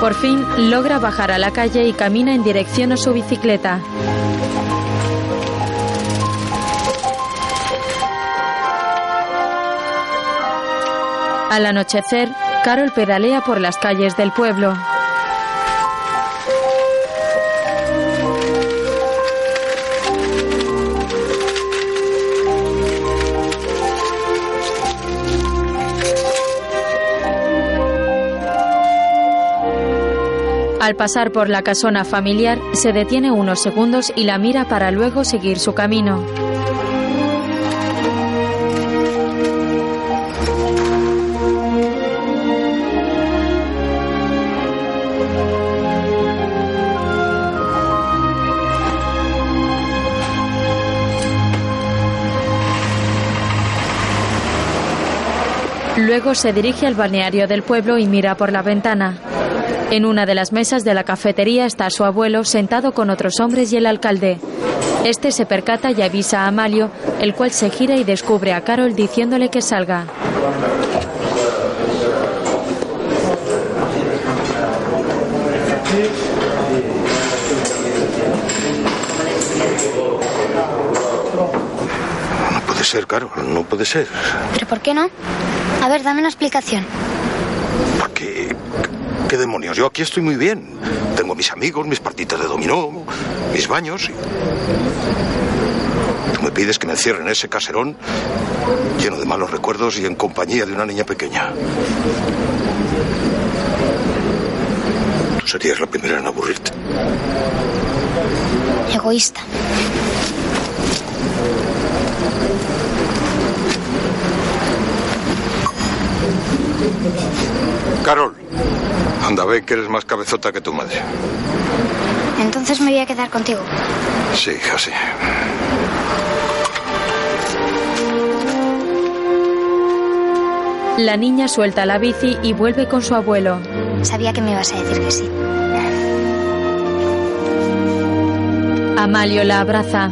S1: Por fin logra bajar a la calle y camina en dirección a su bicicleta. Al anochecer, Carol pedalea por las calles del pueblo. Al pasar por la casona familiar, se detiene unos segundos y la mira para luego seguir su camino. Luego se dirige al balneario del pueblo y mira por la ventana. En una de las mesas de la cafetería está su abuelo sentado con otros hombres y el alcalde. Este se percata y avisa a Amalio, el cual se gira y descubre a Carol diciéndole que salga.
S3: No puede ser, Carol, no puede ser.
S17: ¿Pero por qué no? A ver, dame una explicación.
S3: ¿Qué demonios? Yo aquí estoy muy bien. Tengo mis amigos, mis partitas de dominó, mis baños. Tú me pides que me encierre en ese caserón lleno de malos recuerdos y en compañía de una niña pequeña. Tú serías la primera en aburrirte.
S17: Egoísta.
S3: Carol, anda, ve que eres más cabezota que tu madre.
S17: Entonces me voy a quedar contigo.
S3: Sí, hija, sí.
S1: La niña suelta la bici y vuelve con su abuelo.
S17: Sabía que me ibas a decir que sí.
S1: Amalio la abraza.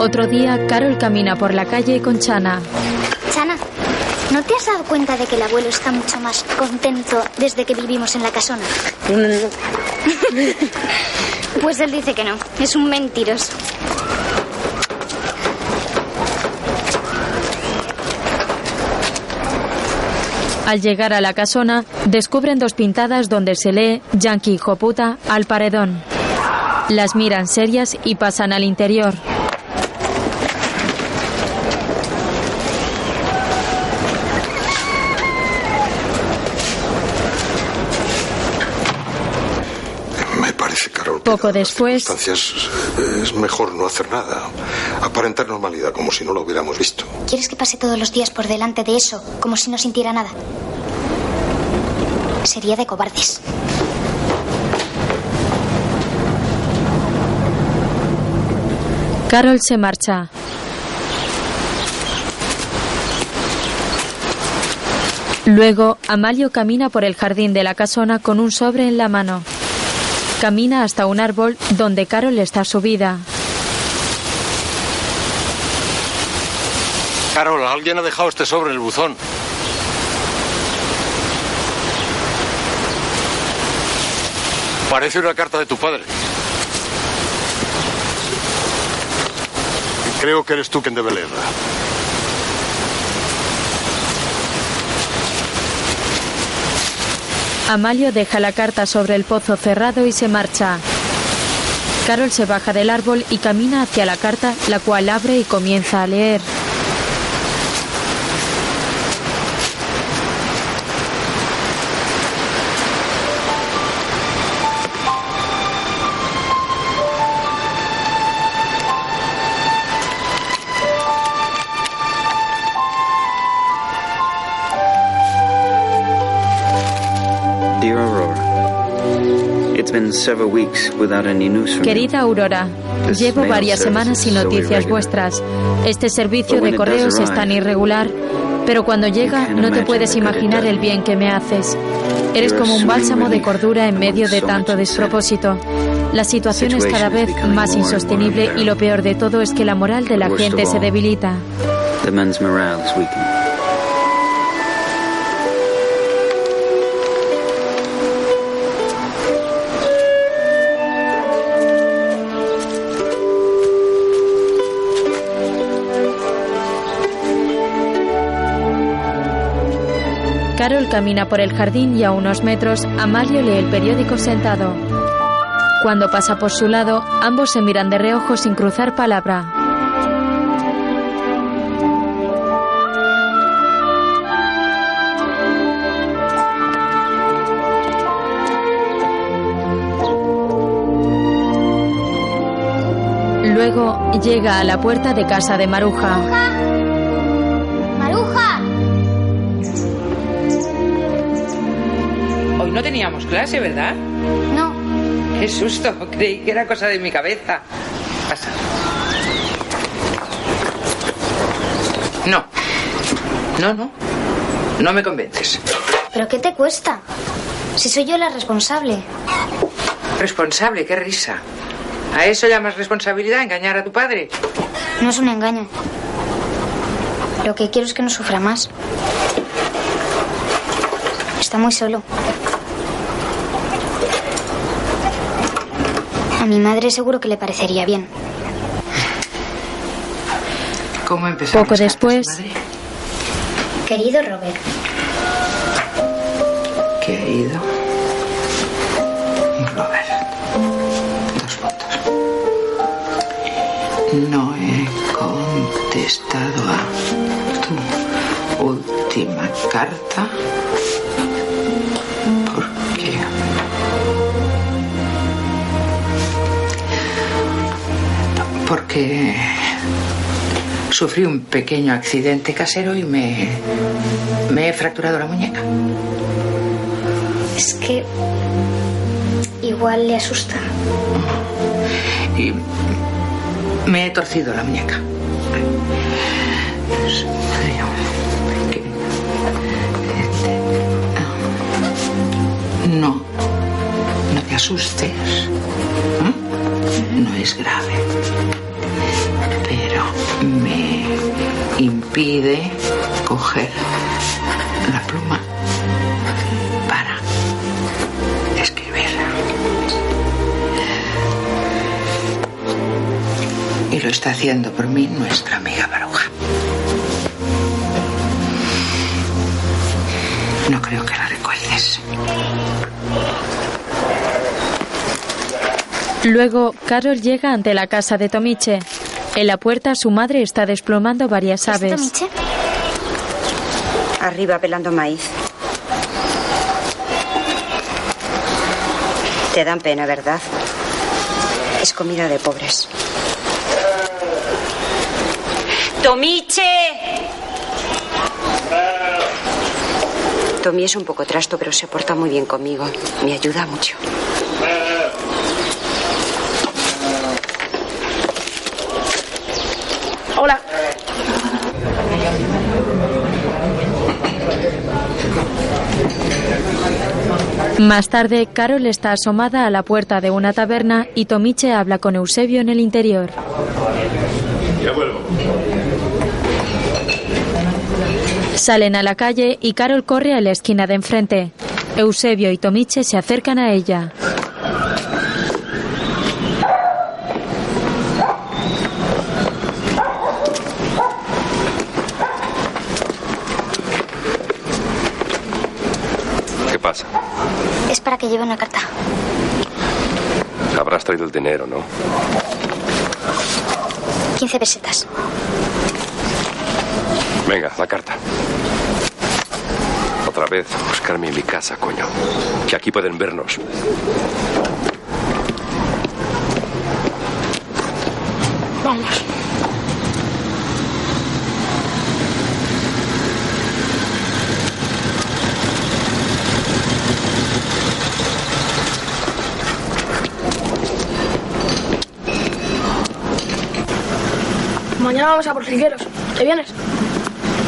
S1: Otro día, Carol camina por la calle con Chana.
S17: Chana, ¿no te has dado cuenta de que el abuelo está mucho más contento desde que vivimos en la casona? pues él dice que no. Es un mentiroso.
S1: Al llegar a la casona, descubren dos pintadas donde se lee Yankee hijo puta al paredón. Las miran serias y pasan al interior.
S3: Me parece, Carol,
S1: Poco después,
S3: circunstancias eh, es mejor no hacer nada. Aparentar normalidad como si no lo hubiéramos visto.
S17: ¿Quieres que pase todos los días por delante de eso, como si no sintiera nada? Sería de cobardes.
S1: Carol se marcha. Luego, Amalio camina por el jardín de la casona con un sobre en la mano. Camina hasta un árbol donde Carol está subida.
S8: Carol, alguien ha dejado este sobre en el buzón. Parece una carta de tu padre. Creo que eres tú quien debe leerla.
S1: Amalio deja la carta sobre el pozo cerrado y se marcha. Carol se baja del árbol y camina hacia la carta, la cual abre y comienza a leer. Querida Aurora, llevo varias semanas sin noticias vuestras. Este servicio de correos es tan irregular, pero cuando llega no te puedes imaginar el bien que me haces. Eres como un bálsamo de cordura en medio de tanto despropósito. La situación es cada vez más insostenible y lo peor de todo es que la moral de la gente se debilita. Carol camina por el jardín y a unos metros Amalio lee el periódico sentado. Cuando pasa por su lado, ambos se miran de reojo sin cruzar palabra. Luego llega a la puerta de casa de Maruja.
S17: ¡Maruja!
S11: No teníamos clase, ¿verdad?
S17: No.
S11: Qué susto, creí que era cosa de mi cabeza. Pasa. No. No, no. No me convences.
S17: ¿Pero qué te cuesta? Si soy yo la responsable.
S11: Responsable, qué risa. ¿A eso llamas responsabilidad, engañar a tu padre?
S17: No es un engaño. Lo que quiero es que no sufra más. Está muy solo. A mi madre seguro que le parecería bien.
S11: ¿Cómo empezamos?
S1: Poco después,
S17: Querido Robert,
S11: Querido Robert. Dos puntos. No he contestado a tu última carta porque sufrí un pequeño accidente casero y me me he fracturado la muñeca.
S17: es que igual le asusta.
S11: y me he torcido la muñeca. No, no te asustes. ¿m? No es grave. Me impide coger la pluma para escribir. Y lo está haciendo por mí nuestra amiga Baruja. No creo que la recuerdes.
S1: luego Carol llega ante la casa de Tomiche. En la puerta su madre está desplomando varias aves.
S17: Tomiche?
S20: Arriba pelando maíz. Te dan pena, ¿verdad? Es comida de pobres. ¡Tomiche! Tommy es un poco trasto, pero se porta muy bien conmigo. Me ayuda mucho.
S7: Hola.
S1: Más tarde, Carol está asomada a la puerta de una taberna y Tomiche habla con Eusebio en el interior.
S21: Ya vuelvo.
S1: Salen a la calle y Carol corre a la esquina de enfrente. Eusebio y Tomiche se acercan a ella.
S15: ¿Qué pasa?
S17: Es para que lleve una carta.
S15: Habrás traído el dinero, ¿no?
S17: 15 pesetas.
S15: Venga, la carta. Otra vez, buscarme en mi casa, coño. Que aquí pueden vernos.
S17: Vamos.
S7: Mañana vamos a por jilgueros. ¿Te vienes?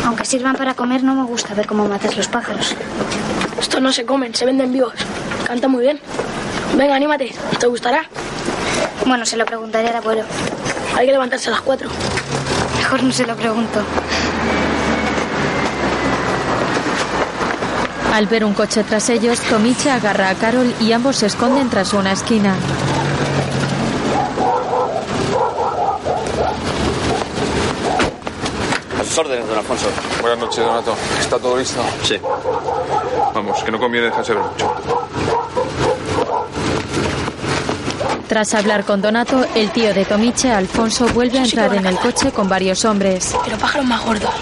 S17: Aunque sirvan para comer, no me gusta ver cómo matas los pájaros.
S7: Estos no se comen, se venden vivos. Canta muy bien. Venga, anímate. ¿Te gustará?
S17: Bueno, se lo preguntaré al abuelo.
S7: Hay que levantarse a las cuatro.
S17: Mejor no se lo pregunto.
S1: Al ver un coche tras ellos, Tomiche agarra a Carol y ambos se esconden tras una esquina.
S5: Sus órdenes, don Alfonso.
S16: Buenas noches, Donato. ¿Está todo listo?
S5: Sí.
S16: Vamos, que no conviene dejarse ver mucho.
S1: Tras hablar con Donato, el tío de Tomiche, Alfonso, vuelve a entrar en el coche con varios hombres.
S7: Pero pájaros más gordos.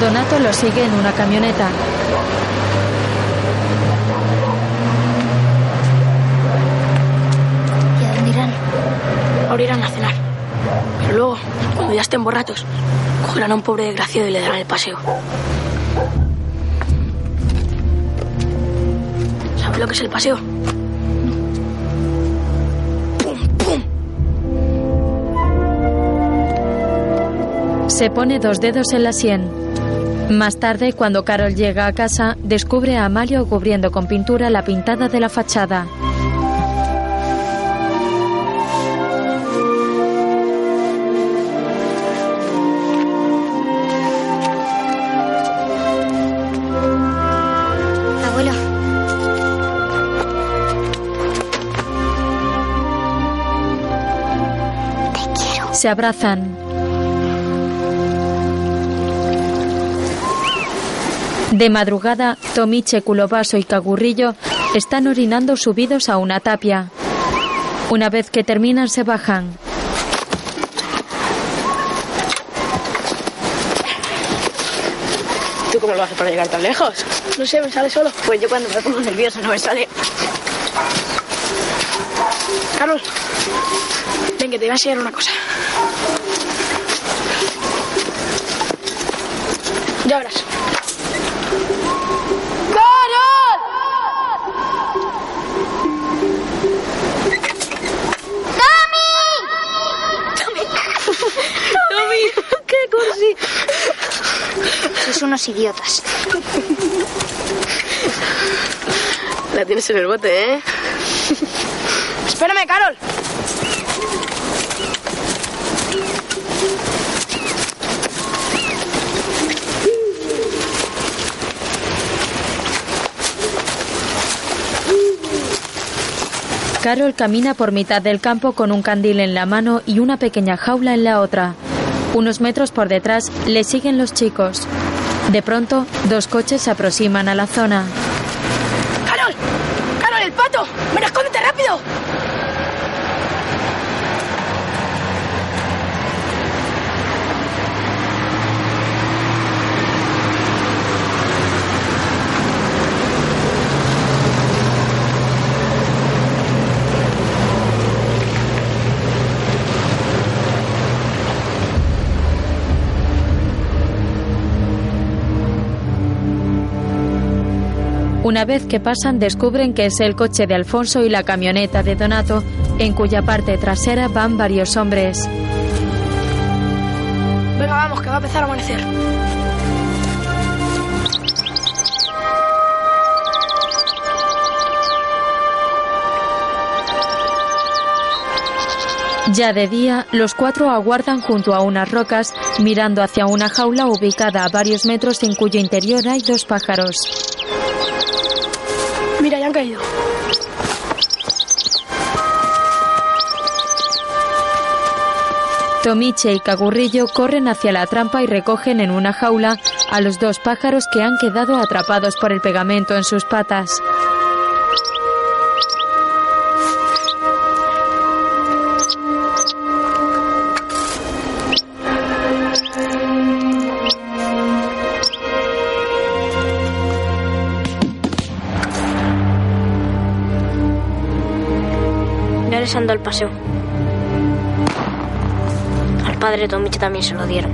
S1: Donato lo sigue en una camioneta.
S17: ¿Y a dónde irán?
S7: Ahora irán a cenar. Pero luego, cuando ya estén borratos, cogerán a un pobre desgraciado y le darán el paseo. ¿Sabes lo que es el paseo?
S1: Se pone dos dedos en la sien. Más tarde, cuando Carol llega a casa, descubre a Amalio cubriendo con pintura la pintada de la fachada. Se abrazan. De madrugada, Tomiche, Culovaso y Cagurrillo están orinando subidos a una tapia. Una vez que terminan, se bajan.
S7: ¿Tú cómo lo haces para llegar tan lejos? No sé, me sale solo. Pues yo cuando me pongo nervioso no me sale. Carlos, ven que te voy a enseñar una cosa. Ya verás.
S17: ¡Tommy! ¡Qué cursi! Sois unos idiotas.
S7: La tienes en el bote, ¿eh? Espérame, Carol.
S1: Carol camina por mitad del campo con un candil en la mano y una pequeña jaula en la otra. Unos metros por detrás le siguen los chicos. De pronto, dos coches se aproximan a la zona.
S7: ¡Carol! ¡Carol, el pato! ¡Ven, escóndete rápido!
S1: Una vez que pasan, descubren que es el coche de Alfonso y la camioneta de Donato, en cuya parte trasera van varios hombres.
S7: Venga, vamos, que va a empezar a amanecer.
S1: Ya de día, los cuatro aguardan junto a unas rocas, mirando hacia una jaula ubicada a varios metros en cuyo interior hay dos pájaros. Tomiche y Cagurrillo corren hacia la trampa y recogen en una jaula a los dos pájaros que han quedado atrapados por el pegamento en sus patas.
S18: Ya les han dado el paseo. Padre Tomiche también se lo dieron.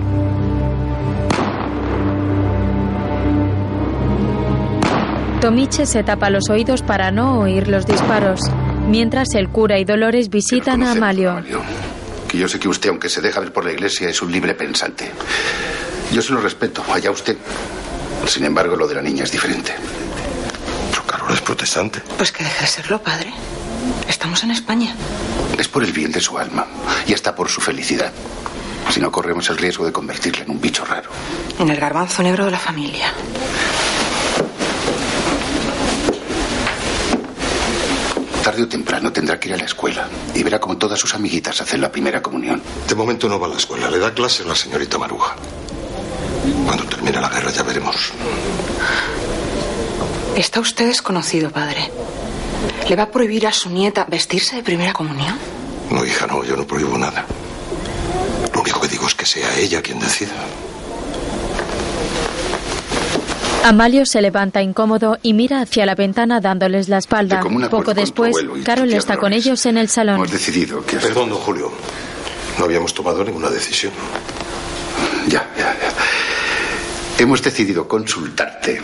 S1: Tomiche se tapa los oídos para no oír los disparos, mientras el cura y Dolores visitan a Amalio.
S22: Que yo sé que usted, aunque se deja ver por la iglesia, es un libre pensante. Yo se lo respeto, allá usted. Sin embargo, lo de la niña es diferente.
S3: Pero Carol es protestante.
S11: Pues que deje de serlo, padre. Estamos en España.
S22: Es por el bien de su alma y hasta por su felicidad. Si no corremos el riesgo de convertirla en un bicho raro.
S11: En el garbanzo negro de la familia.
S22: Tarde o temprano tendrá que ir a la escuela y verá como todas sus amiguitas hacen la primera comunión.
S3: De momento no va a la escuela, le da clases la señorita Maruja. Cuando termine la guerra ya veremos.
S11: Está usted desconocido, padre. ¿Le va a prohibir a su nieta vestirse de primera comunión?
S3: No, hija, no, yo no prohíbo nada. Lo único que digo es que sea ella quien decida.
S1: Amalio se levanta incómodo y mira hacia la ventana dándoles la espalda. Poco después, Carol está con ellos en el salón.
S22: Hemos decidido que...
S3: Perdón, don Julio. No habíamos tomado ninguna decisión.
S22: Ya, ya, ya. Hemos decidido consultarte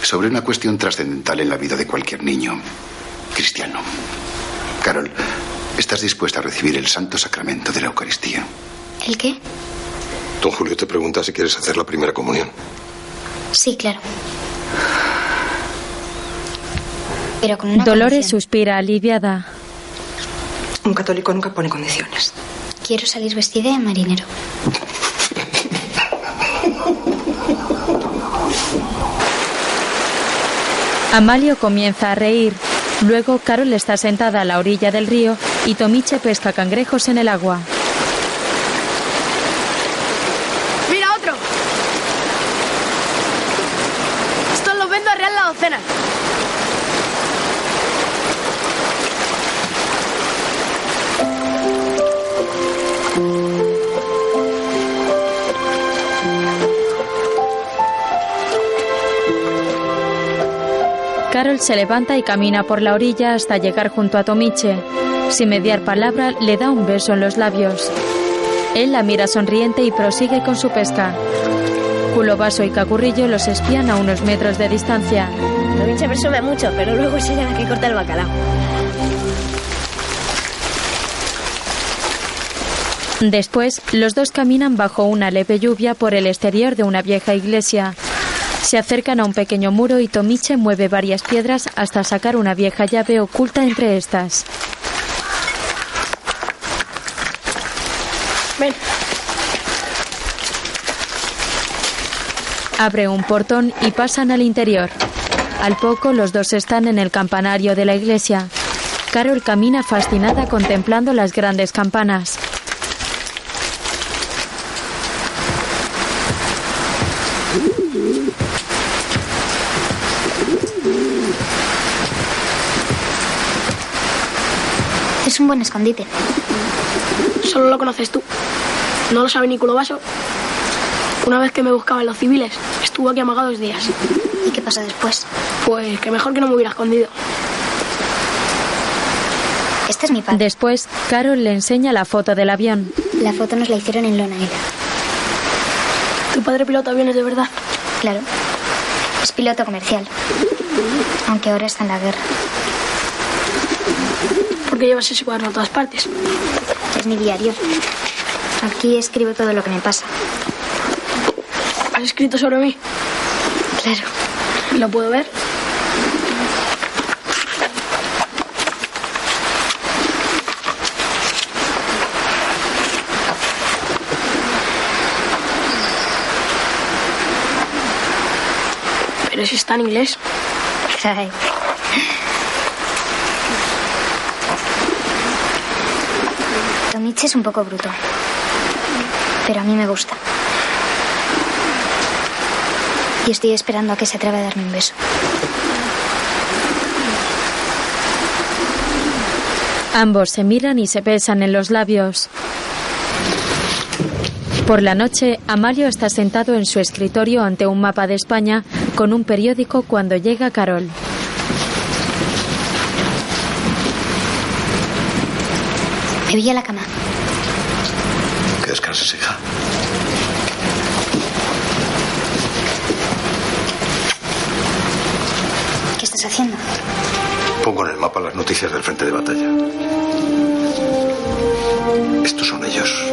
S22: sobre una cuestión trascendental en la vida de cualquier niño cristiano. Carol, ¿estás dispuesta a recibir el santo sacramento de la Eucaristía?
S17: ¿El qué?
S3: Don Julio te pregunta si quieres hacer la primera comunión.
S17: Sí, claro. Pero con una
S1: Dolores
S17: condición.
S1: suspira aliviada.
S11: Un católico nunca pone condiciones.
S17: Quiero salir vestida de marinero.
S1: Amalio comienza a reír. Luego Carol está sentada a la orilla del río y Tomiche pesca cangrejos en el agua. Carol se levanta y camina por la orilla hasta llegar junto a Tomiche. Sin mediar palabra, le da un beso en los labios. Él la mira sonriente y prosigue con su pesca. Culovaso y Cacurrillo los espían a unos metros de distancia.
S18: Tomiche presume mucho, pero luego es ella la que corta el bacalao.
S1: Después, los dos caminan bajo una leve lluvia por el exterior de una vieja iglesia. Se acercan a un pequeño muro y Tomiche mueve varias piedras hasta sacar una vieja llave oculta entre estas.
S7: Ven.
S1: Abre un portón y pasan al interior. Al poco, los dos están en el campanario de la iglesia. Carol camina fascinada contemplando las grandes campanas.
S17: Es un buen escondite.
S7: Solo lo conoces tú. No lo sabe ni Culovaso. Una vez que me buscaban los civiles, estuvo aquí amagado dos días.
S17: ¿Y qué pasa después?
S7: Pues que mejor que no me hubiera escondido.
S17: Este es mi padre.
S1: Después, Carol le enseña la foto del avión.
S17: La foto nos la hicieron en Lonaela.
S7: ¿Tu padre pilota aviones de verdad?
S17: Claro. Es piloto comercial. Aunque ahora está en la guerra.
S7: ¿Por qué llevas ese cuaderno a todas partes?
S17: Es mi diario. Aquí escribo todo lo que me pasa.
S7: ¿Has escrito sobre mí?
S17: Claro.
S7: ¿Lo puedo ver? Pero si está en inglés.
S17: Es un poco bruto. Pero a mí me gusta. Y estoy esperando a que se atreva a darme un beso.
S1: Ambos se miran y se besan en los labios. Por la noche, Amalio está sentado en su escritorio ante un mapa de España con un periódico cuando llega Carol.
S17: Me vi a la cama.
S3: Que descanses, hija.
S17: ¿Qué estás haciendo?
S3: Pongo en el mapa las noticias del frente de batalla. Estos son ellos.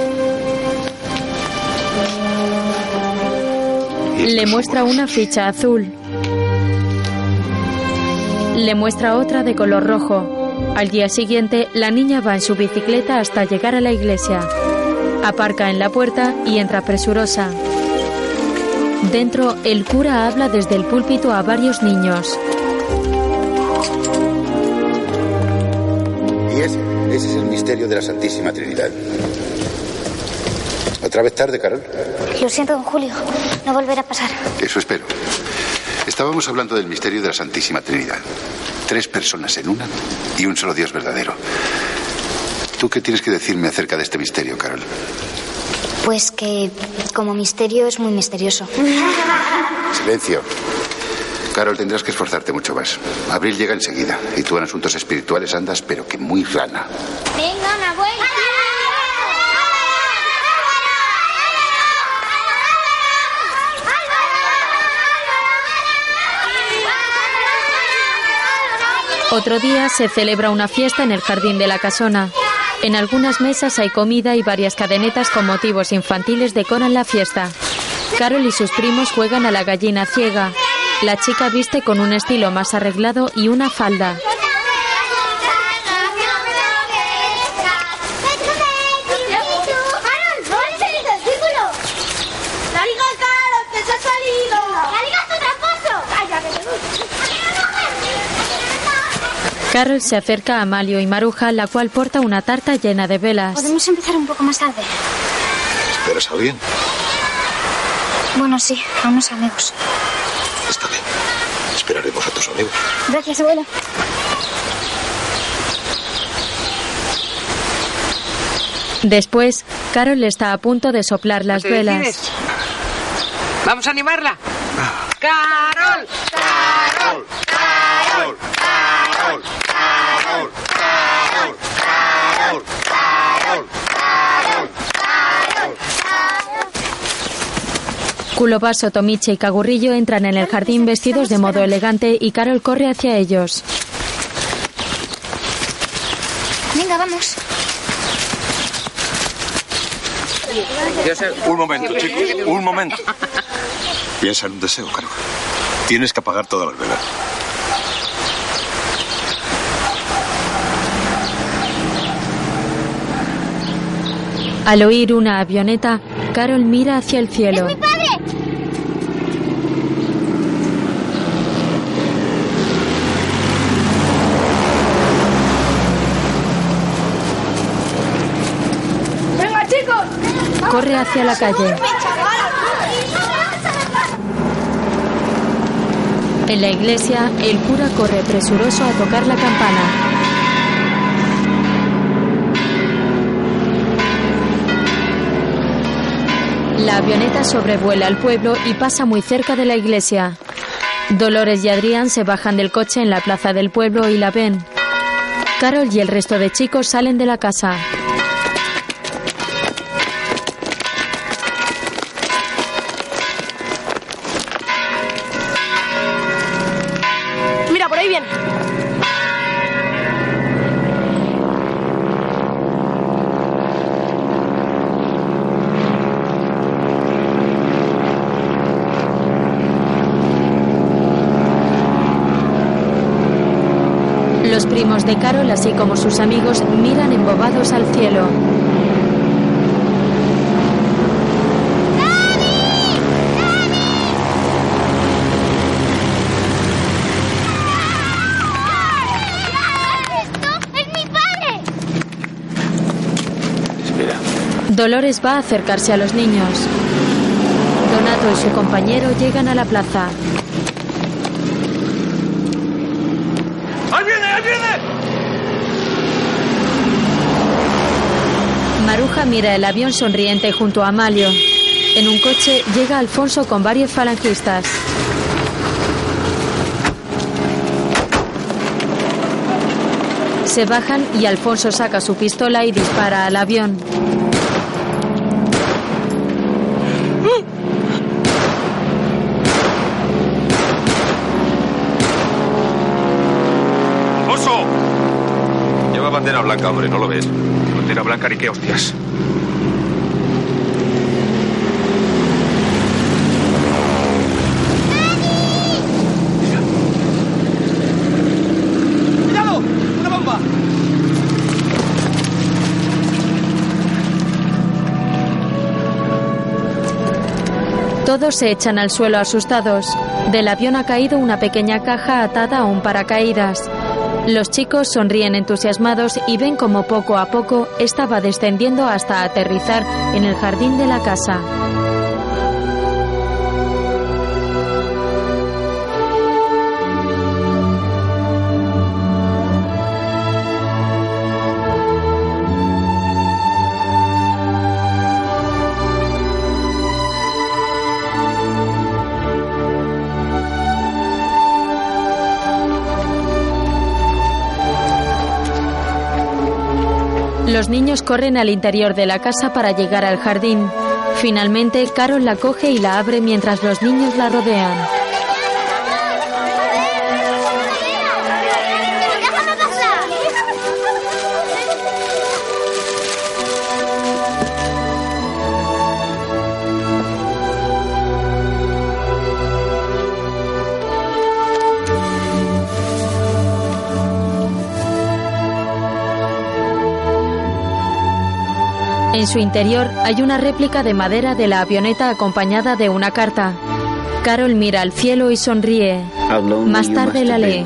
S1: Le muestra una ficha azul. Le muestra otra de color rojo. Al día siguiente, la niña va en su bicicleta hasta llegar a la iglesia. Aparca en la puerta y entra presurosa. Dentro, el cura habla desde el púlpito a varios niños.
S22: Y ese, ese es el misterio de la Santísima Trinidad. ¿Otra vez tarde, Carol?
S17: Lo siento, don Julio. No volverá a pasar.
S22: Eso espero. Estábamos hablando del misterio de la Santísima Trinidad. Tres personas en una y un solo Dios verdadero. ¿Tú qué tienes que decirme acerca de este misterio, Carol?
S17: Pues que como misterio es muy misterioso.
S22: Silencio. Carol, tendrás que esforzarte mucho más. Abril llega enseguida y tú en asuntos espirituales andas, pero que muy rana.
S4: Venga, una vuelta.
S1: Otro día se celebra una fiesta en el jardín de la casona. En algunas mesas hay comida y varias cadenetas con motivos infantiles decoran la fiesta. Carol y sus primos juegan a la gallina ciega. La chica viste con un estilo más arreglado y una falda. Carol se acerca a Amalio y Maruja, la cual porta una tarta llena de velas.
S17: Podemos empezar un poco más tarde.
S3: ¿Esperas a alguien?
S17: Bueno, sí, a unos amigos.
S3: Está bien. Esperaremos a tus amigos.
S17: Gracias, abuelo.
S1: Después, Carol está a punto de soplar las
S11: ¿Te
S1: velas.
S11: decides? Vamos a animarla. Carol,
S1: Culovaso, Tomiche y Cagurrillo entran en el jardín vestidos de modo elegante y Carol corre hacia ellos.
S17: Venga, vamos.
S3: Un momento, chicos. Un momento. Piensa en un deseo, Carol. Tienes que apagar todas las velas.
S1: Al oír una avioneta, Carol mira hacia el cielo.
S7: ¡Venga, chicos!
S1: Corre hacia la calle. En la iglesia, el cura corre presuroso a tocar la campana. La avioneta sobrevuela el pueblo y pasa muy cerca de la iglesia. Dolores y Adrián se bajan del coche en la plaza del pueblo y la ven. Carol y el resto de chicos salen de la casa. Sus amigos, miran embobados al cielo.
S4: ¡Es mi padre!
S15: Espera.
S1: Dolores va a acercarse a los niños. Donato y su compañero llegan a la plaza.
S21: ¡Ahí viene, ahí viene!
S1: Maruja mira el avión sonriente junto a Amalio. En un coche llega Alfonso con varios falangistas. Se bajan y Alfonso saca su pistola y dispara al avión.
S21: ¡Oso!
S15: Lleva bandera blanca, hombre, ¿no lo ves?
S21: Macari, qué hostias.
S1: Todos se echan al suelo asustados. Del avión ha caído una pequeña caja atada a un paracaídas. Los chicos sonríen entusiasmados y ven como poco a poco esta va descendiendo hasta aterrizar en el jardín de la casa. Los niños corren al interior de la casa para llegar al jardín. Finalmente, Carol la coge y la abre mientras los niños la rodean. En su interior hay una réplica de madera de la avioneta acompañada de una carta. Carol mira al cielo y sonríe. Más tarde la lee.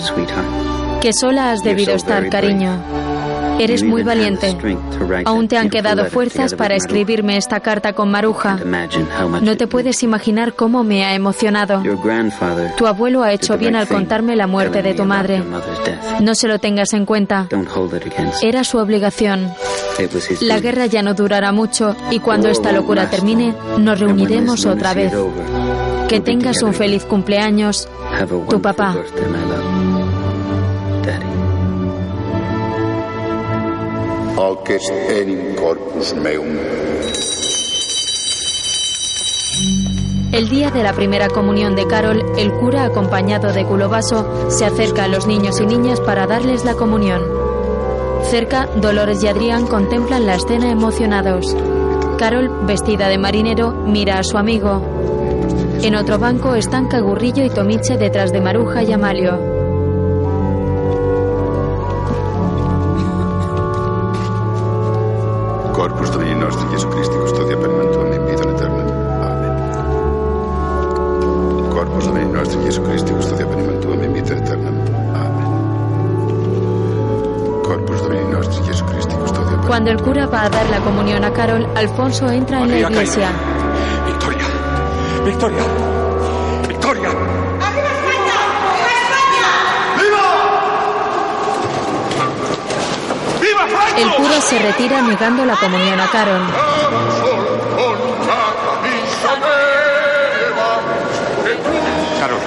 S1: Que sola has debido estar, cariño. Eres muy valiente. Aún te han quedado fuerzas para escribirme esta carta con Maruja. No te puedes imaginar cómo me ha emocionado. Tu abuelo ha hecho bien al contarme la muerte de tu madre. No se lo tengas en cuenta. Era su obligación. La guerra ya no durará mucho y cuando esta locura termine, nos reuniremos otra vez. Que tengas un feliz cumpleaños, tu papá.
S22: Corpus meum.
S1: El día de la primera comunión de Carol, el cura, acompañado de Culovaso, se acerca a los niños y niñas para darles la comunión. Cerca, Dolores y Adrián contemplan la escena emocionados. Carol, vestida de marinero, mira a su amigo. En otro banco están Cagurrillo y Tomiche detrás de Maruja y Amalio. Cuando el cura va a dar la comunión a Carol, Alfonso entra en la iglesia.
S3: Victoria. Victoria. Victoria.
S1: El cura se retira negando la comunión a Carol.
S3: Carol.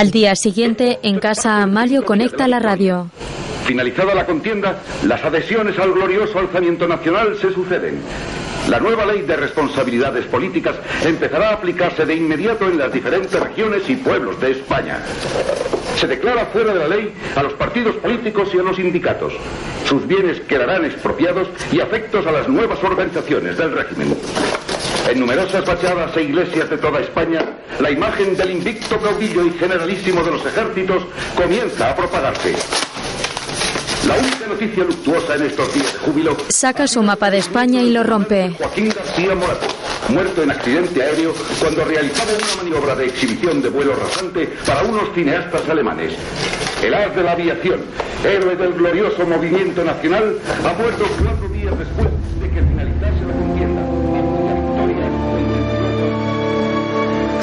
S1: Al día siguiente, en casa, Amalio conecta la radio.
S23: Finalizada la contienda, las adhesiones al glorioso alzamiento nacional se suceden. La nueva ley de responsabilidades políticas empezará a aplicarse de inmediato en las diferentes regiones y pueblos de España. Se declara fuera de la ley a los partidos políticos y a los sindicatos. Sus bienes quedarán expropiados y afectos a las nuevas organizaciones del régimen. En numerosas fachadas e iglesias de toda España, la imagen del invicto caudillo y generalísimo de los ejércitos comienza a propagarse. La única noticia luctuosa en estos días de júbilo
S1: Saca su mapa de España y lo rompe.
S23: Joaquín García Morato, muerto en accidente aéreo cuando realizaba una maniobra de exhibición de vuelo rasante para unos cineastas alemanes. El as de la aviación, héroe del glorioso movimiento nacional, ha muerto cuatro días después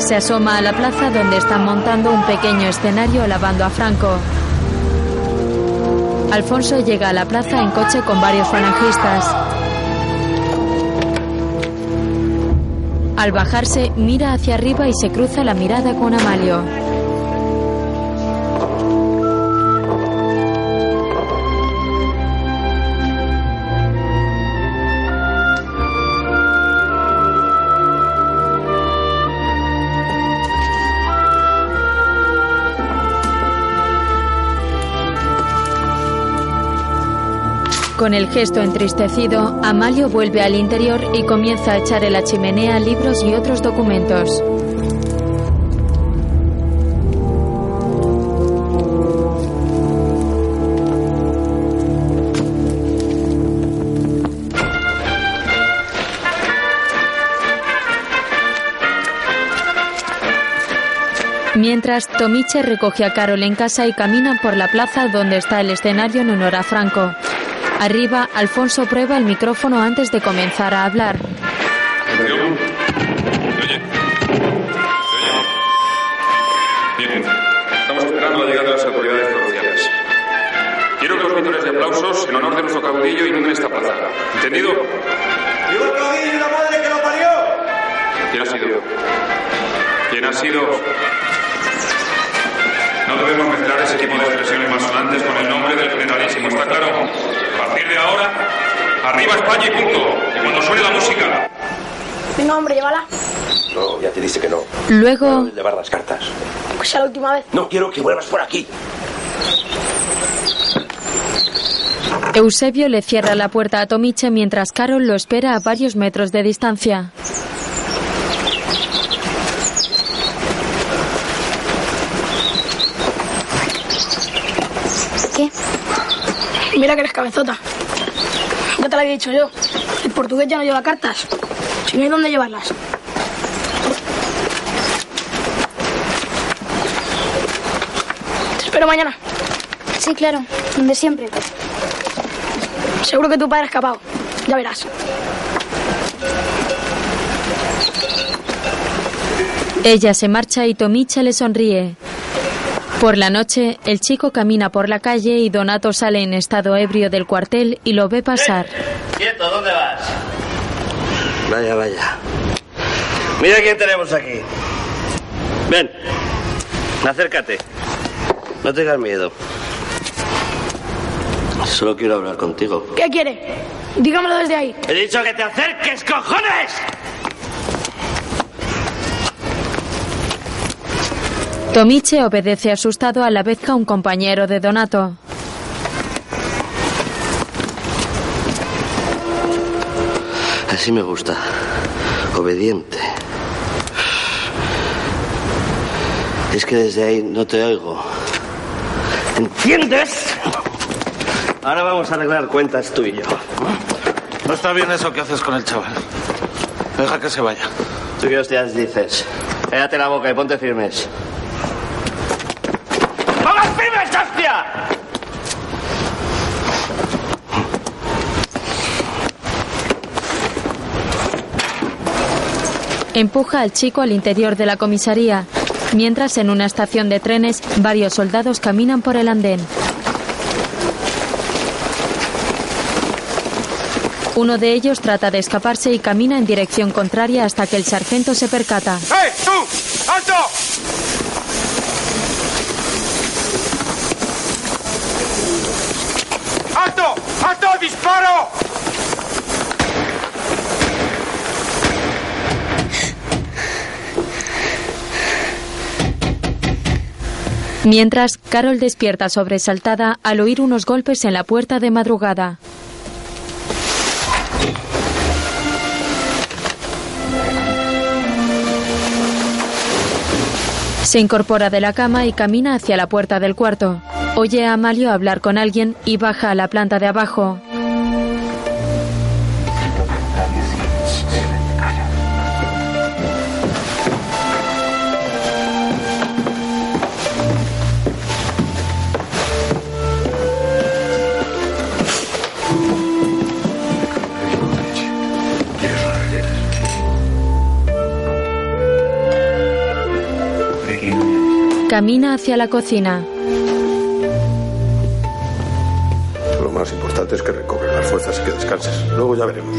S1: Se asoma a la plaza donde están montando un pequeño escenario alabando a Franco. Alfonso llega a la plaza en coche con varios falangistas. Al bajarse, mira hacia arriba y se cruza la mirada con Amalio. Con el gesto entristecido, Amalio vuelve al interior y comienza a echar en la chimenea libros y otros documentos. Mientras, Tomiche recoge a Carol en casa y caminan por la plaza donde está el escenario en honor a Franco. Arriba, Alfonso prueba el micrófono antes de comenzar a hablar.
S16: Bien, estamos esperando la llegada de las autoridades provinciales. Quiero que los gritores de aplausos en honor de nuestro caudillo inunden esta plaza. ¿Entendido?
S24: ¡Viva el caudillo y la madre que lo parió!
S16: ¿Quién ha sido? ¿Quién ha sido? No debemos mezclar ese tipo de expresiones masonantes con el nombre del generalísimo, ¿está claro? A partir de ahora, arriba España y punto. Y cuando suene la música,
S7: Venga, hombre, llévala.
S24: No, ya te dice que no.
S1: Luego,
S24: Llevar las cartas.
S7: Que sea la última vez.
S24: No quiero que vuelvas por aquí.
S1: Eusebio le cierra la puerta a Tomiche mientras Carol lo espera a varios metros de distancia.
S7: ¿Qué? Mira que eres cabezota. Ya te lo había dicho yo. El portugués ya no lleva cartas. Si no hay dónde llevarlas. Te espero mañana.
S17: Sí, claro. Donde siempre.
S7: Seguro que tu padre ha escapado. Ya verás.
S1: Ella se marcha y Tomiche le sonríe. Por la noche, el chico camina por la calle y Donato sale en estado ebrio del cuartel y lo ve pasar.
S5: Quieto, ¿dónde vas? Vaya, vaya. Mira quién tenemos aquí. Ven, acércate. No tengas miedo. Solo quiero hablar contigo.
S7: ¿Qué quiere? Dígamelo desde ahí.
S5: He dicho que te acerques, cojones.
S1: Tomiche obedece asustado a la vez que a un compañero de Donato.
S5: Así me gusta. Obediente. Es que desde ahí no te oigo. ¿Entiendes? Ahora vamos a arreglar cuentas tú y yo.
S6: No está bien eso que haces con el chaval. Deja que se vaya.
S5: ¿Tú qué hostias dices? Cállate la boca y ponte firmes. ¡Vamos firmes, hostia!
S1: Empuja al chico al interior de la comisaría, mientras en una estación de trenes varios soldados caminan por el andén. Uno de ellos trata de escaparse y camina en dirección contraria hasta que el sargento se percata.
S24: ¡Eh, tú! ¡Alto! ¡Alto! ¡Alto! ¡Disparo!
S1: Mientras, Carol despierta sobresaltada al oír unos golpes en la puerta de madrugada. Se incorpora de la cama y camina hacia la puerta del cuarto. Oye a Amalio hablar con alguien y baja a la planta de abajo. Camina hacia la cocina.
S3: Lo más importante es que recobres las fuerzas y que descanses. Luego ya veremos.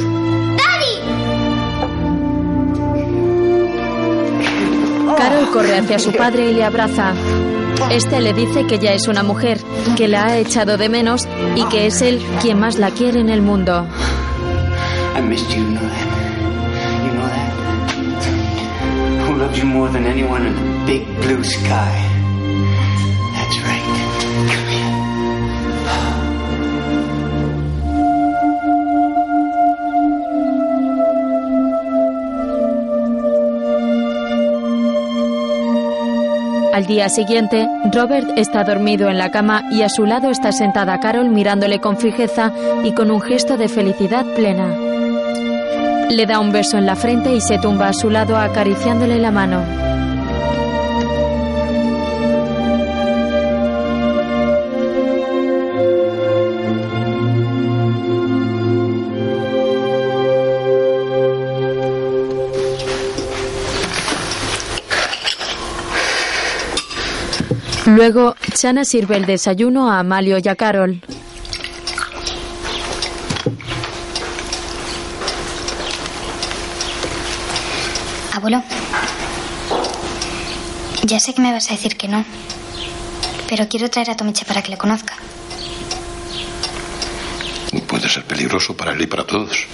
S1: Carol corre hacia su padre y le abraza. Este le dice que ya es una mujer, que la ha echado de menos y que es él quien más la quiere en el mundo.
S25: I
S1: Al día siguiente, Robert está dormido en la cama y a su lado está sentada Carol mirándole con fijeza y con un gesto de felicidad plena. Le da un beso en la frente y se tumba a su lado acariciándole la mano. Luego, Chana sirve el desayuno a Amalio y a Carol.
S17: Abuelo, ya sé que me vas a decir que no, pero quiero traer a Tomiche para que le conozca.
S8: Puede ser peligroso para él y para todos.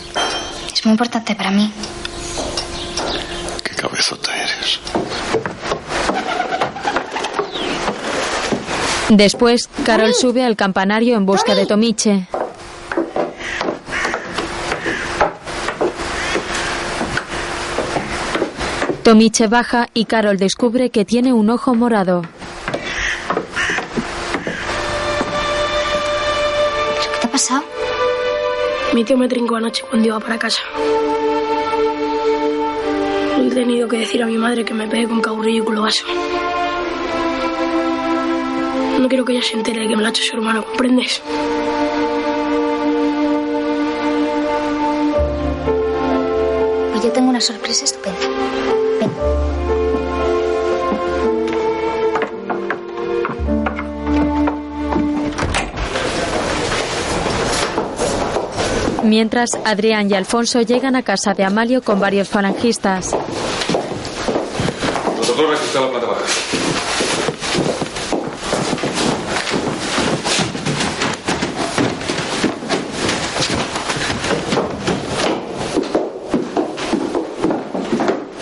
S17: Es muy importante para mí.
S8: Qué cabezota eres.
S1: Después, Carol sube al campanario en busca de Tomiche. Tomiche baja y Carol descubre que tiene un ojo morado.
S17: ¿Qué te ha pasado?
S7: Mi tío me trincó anoche cuando iba para casa. He tenido que decir a mi madre que me pegué con caburrillo y culo vaso. No quiero que ella se entere de que me lo ha hecho su hermano, ¿comprendes?
S17: Pues yo tengo una sorpresa estupenda. Ven.
S1: Mientras, Adrián y Alfonso llegan a casa de Amalio con varios falangistas.
S16: Protocolo registrado a la planta baja.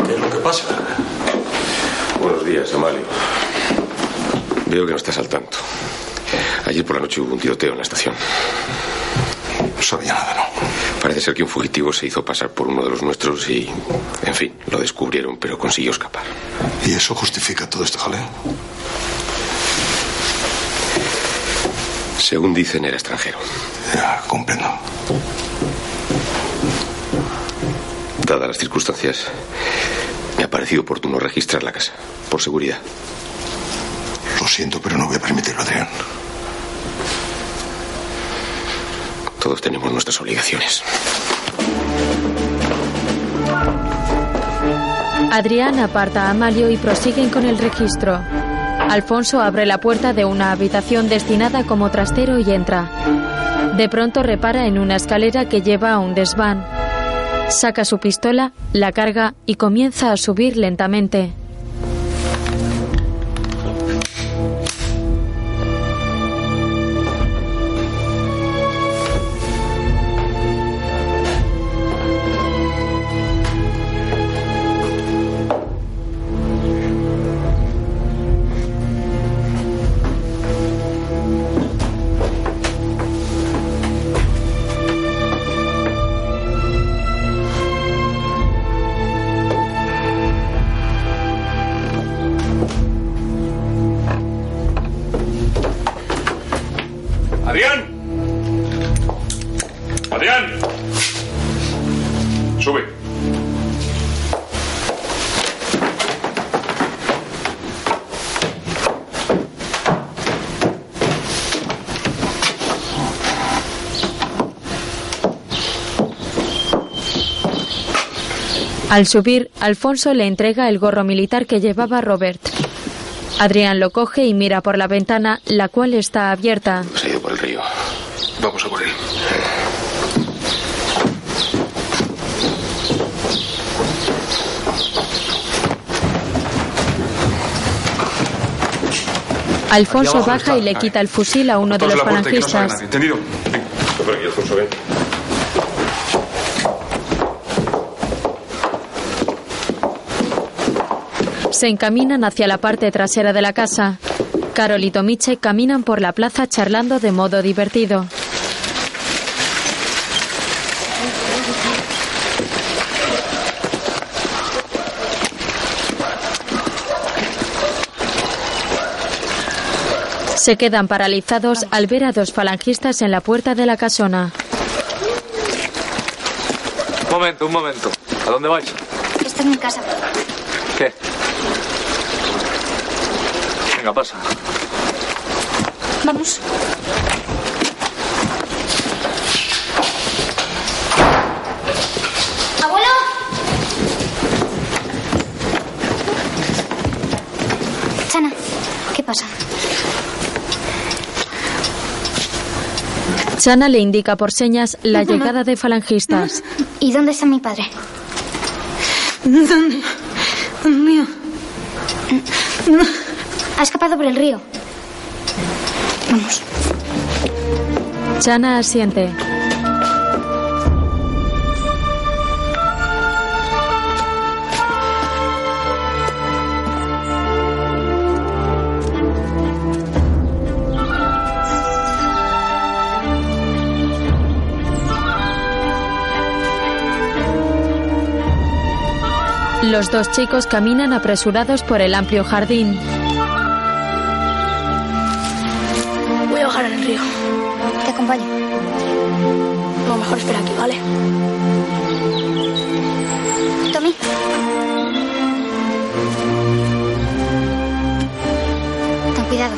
S3: ¿Qué es lo que pasa?
S15: Buenos días, Amalio. Veo que no estás al tanto. Ayer por la noche hubo un tiroteo en la estación.
S3: No sabía nada, ¿no?
S15: Parece ser que un fugitivo se hizo pasar por uno de los nuestros y, en fin, lo descubrieron, pero consiguió escapar.
S3: ¿Y eso justifica todo este jaleo?
S15: Según dicen, era extranjero.
S3: Ya, comprendo.
S15: Dadas las circunstancias, me ha parecido oportuno registrar la casa, por seguridad.
S3: Lo siento, pero no voy a permitirlo, Adrián.
S15: Todos tenemos nuestras obligaciones.
S1: Adrián aparta a Amalio y prosiguen con el registro. Alfonso abre la puerta de una habitación destinada como trastero y entra. De pronto repara en una escalera que lleva a un desván. Saca su pistola, la carga y comienza a subir lentamente. Al subir, Alfonso le entrega el gorro militar que llevaba Robert. Adrián lo coge y mira por la ventana, la cual está abierta.
S15: Se ha ido por el río.
S3: Vamos a por él.
S1: Alfonso baja
S16: está.
S1: y le quita el fusil a uno de los falangistas.
S16: ¿Entendido? Ven. Ven por aquí, Alfonso, ven.
S1: Se encaminan hacia la parte trasera de la casa. Carol y Tomiche caminan por la plaza charlando de modo divertido. Se quedan paralizados al ver a dos falangistas en la puerta de la casona.
S26: Un momento, un momento. ¿A dónde vais?
S17: Esta es mi casa.
S26: ¿Qué? Venga, pasa.
S17: Vamos. ¡Abuelo! Chana, ¿qué pasa?
S1: Chana le indica por señas la llegada de falangistas.
S17: ¿Y dónde está mi padre?
S27: ¿Dónde? Mío.
S17: Ha escapado por el río. Vamos.
S1: Chana asiente. Los dos chicos caminan apresurados por el amplio jardín.
S7: Río.
S17: Te acompaño.
S7: No, mejor espera aquí, ¿vale?
S17: Tommy. Ten cuidado.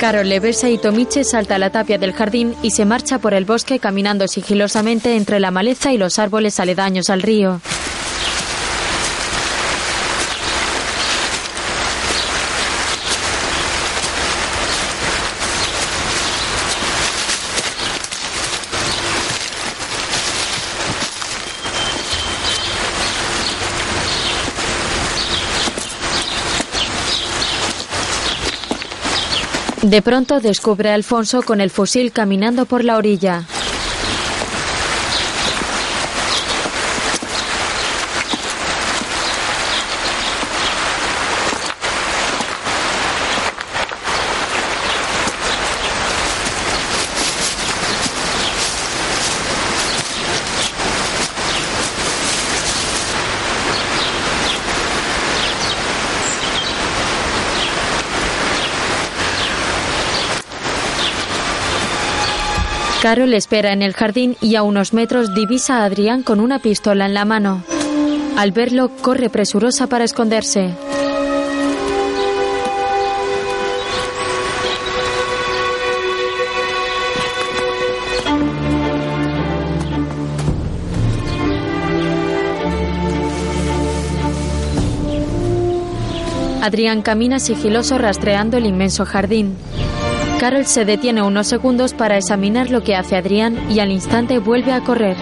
S1: Carol le besa y Tomiche salta a la tapia del jardín y se marcha por el bosque caminando sigilosamente entre la maleza y los árboles aledaños al río. De pronto descubre a Alfonso con el fusil caminando por la orilla. Carol espera en el jardín y a unos metros divisa a Adrián con una pistola en la mano. Al verlo, corre presurosa para esconderse. Adrián camina sigiloso rastreando el inmenso jardín. Carol se detiene unos segundos para examinar lo que hace Adrián y al instante vuelve a correr.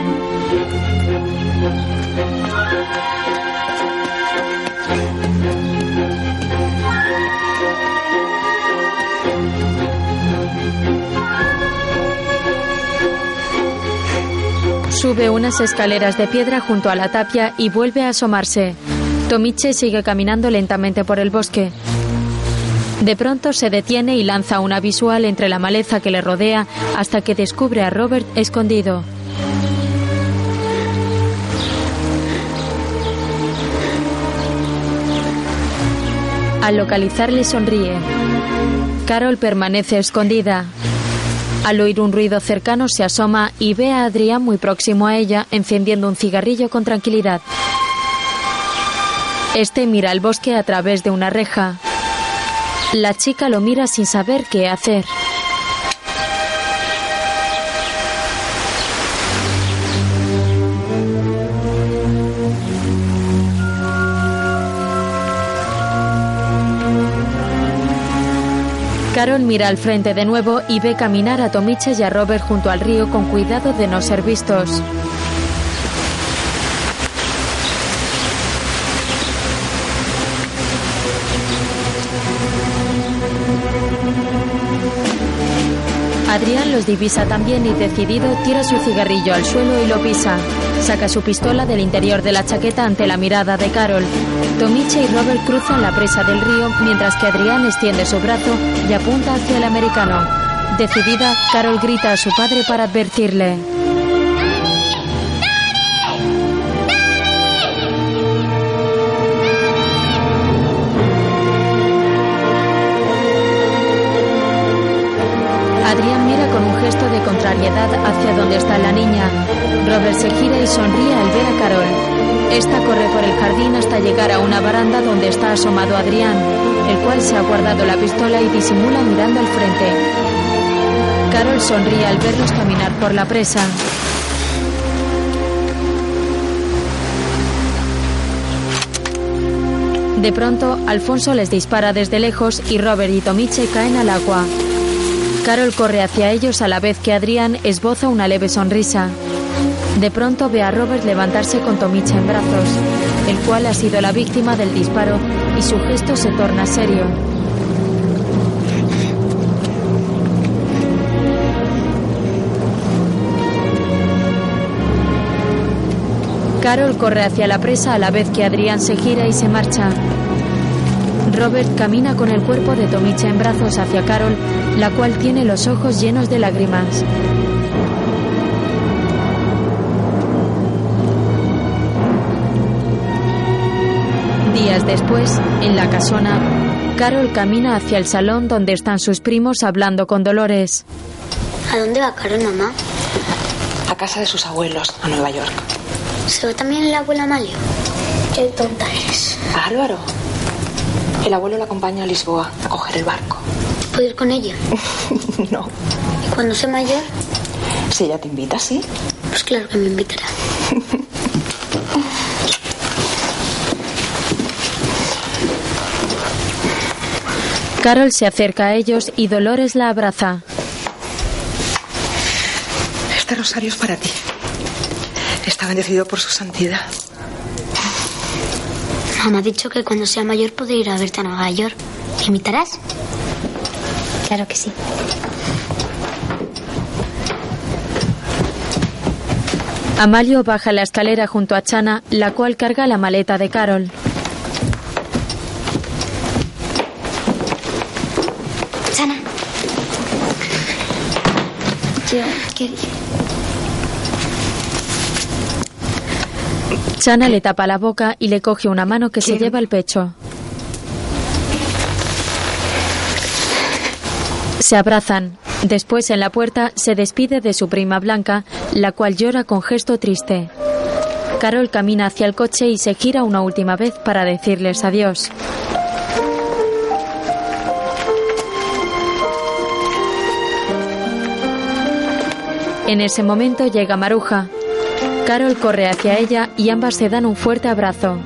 S1: Sube unas escaleras de piedra junto a la tapia y vuelve a asomarse. Tomiche sigue caminando lentamente por el bosque. De pronto se detiene y lanza una visual entre la maleza que le rodea hasta que descubre a Robert escondido. Al localizarle sonríe. Carol permanece escondida. Al oír un ruido cercano se asoma y ve a Adrián muy próximo a ella encendiendo un cigarrillo con tranquilidad. Este mira el bosque a través de una reja. La chica lo mira sin saber qué hacer. Carol mira al frente de nuevo y ve caminar a Tomiche y a Robert junto al río con cuidado de no ser vistos. Adrián los divisa también y decidido tira su cigarrillo al suelo y lo pisa. Saca su pistola del interior de la chaqueta ante la mirada de Carol. Tomiche y Robert cruzan la presa del río mientras que Adrián extiende su brazo y apunta hacia el americano. Decidida, Carol grita a su padre para advertirle. Hacia donde está la niña. Robert se gira y sonríe al ver a Carol. Esta corre por el jardín hasta llegar a una baranda donde está asomado Adrián, el cual se ha guardado la pistola y disimula mirando al frente. Carol sonríe al verlos caminar por la presa. De pronto, Alfonso les dispara desde lejos y Robert y Tomiche caen al agua. Carol corre hacia ellos a la vez que Adrián esboza una leve sonrisa. De pronto ve a Robert levantarse con Tomiche en brazos, el cual ha sido la víctima del disparo y su gesto se torna serio. Carol corre hacia la presa a la vez que Adrián se gira y se marcha. Robert camina con el cuerpo de Tomicha en brazos hacia Carol, la cual tiene los ojos llenos de lágrimas. Días después, en la casona, Carol camina hacia el salón donde están sus primos hablando con Dolores.
S18: ¿A dónde va Carol, mamá?
S11: A casa de sus abuelos, a Nueva York.
S18: ¿Se va también el abuelo Amalio? Qué tonta eres.
S11: Álvaro. El abuelo la acompaña a Lisboa a coger el barco.
S18: ¿Puedo ir con ella?
S11: no.
S18: ¿Y cuando sea mayor?
S11: Si ella te invita, sí.
S18: Pues claro que me invitará.
S1: Carol se acerca a ellos y Dolores la abraza.
S11: Este rosario es para ti. Está bendecido por su santidad.
S18: Mamá ha dicho que cuando sea mayor podré ir a verte a Nueva York. ¿Me invitarás? Claro que sí.
S1: Amalio baja la escalera junto a Chana, la cual carga la maleta de Carol.
S18: Chana. Yo quería...
S1: Chana le tapa la boca y le coge una mano que se lleva al pecho. Se abrazan. Después en la puerta se despide de su prima Blanca, la cual llora con gesto triste. Carol camina hacia el coche y se gira una última vez para decirles adiós. En ese momento llega Maruja. Carol corre hacia ella y ambas se dan un fuerte abrazo.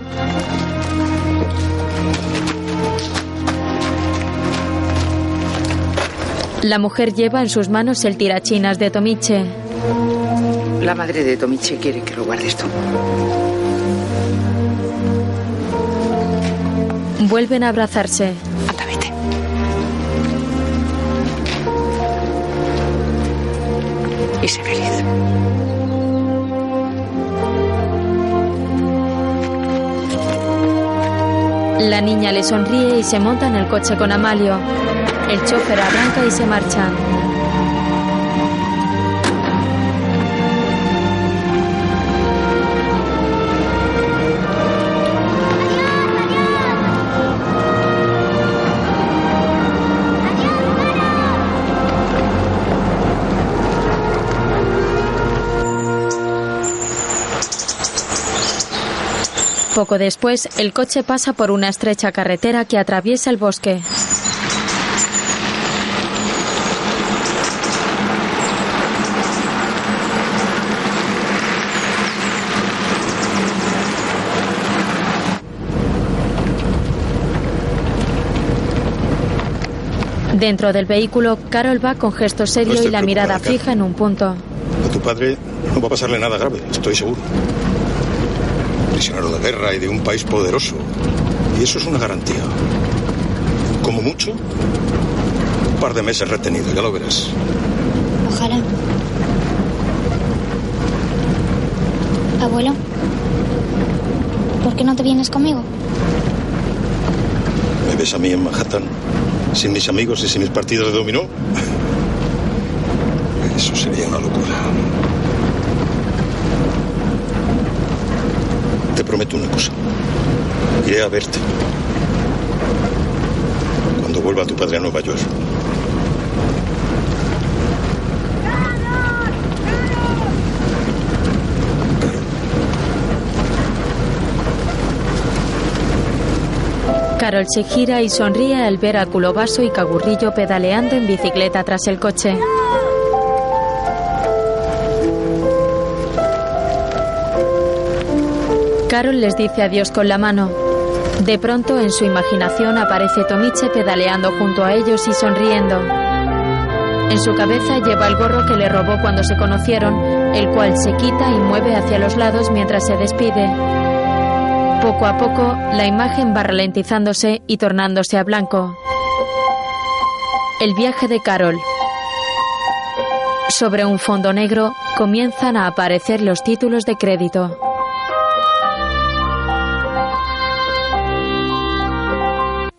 S1: La mujer lleva en sus manos el tirachinas de Tomiche.
S11: La madre de Tomiche quiere que lo guardes tú.
S1: Vuelven a abrazarse.
S11: Anda, vete. Y sé feliz.
S1: La niña le sonríe y se monta en el coche con Amalio. El chofer arranca y se marcha. Poco después, el coche pasa por una estrecha carretera que atraviesa el bosque. Dentro del vehículo, Carol va con gesto serio
S3: No
S1: y la mirada fija en un punto.
S3: A tu padre no va a pasarle nada grave, estoy seguro. Prisionero de guerra y de un país poderoso. Y eso es una garantía. Como mucho, un par de meses retenido, ya lo verás.
S17: Ojalá. Abuelo, ¿por qué no te vienes conmigo?
S3: ¿Me ves a mí en Manhattan? Sin mis amigos y sin mis partidos de dominó. Eso sería prometo una cosa. Iré a verte. Cuando vuelva tu padre a Nueva York.
S1: Carol se gira y sonríe al ver a Culobaso y Cagurrillo pedaleando en bicicleta tras el coche. Carol les dice adiós con la mano. De pronto, en su imaginación aparece Tomiche pedaleando junto a ellos y sonriendo. En su cabeza lleva el gorro que le robó cuando se conocieron, el cual se quita y mueve hacia los lados mientras se despide. Poco a poco, la imagen va ralentizándose y tornándose a blanco. El viaje de Carol. Sobre un fondo negro comienzan a aparecer los títulos de crédito.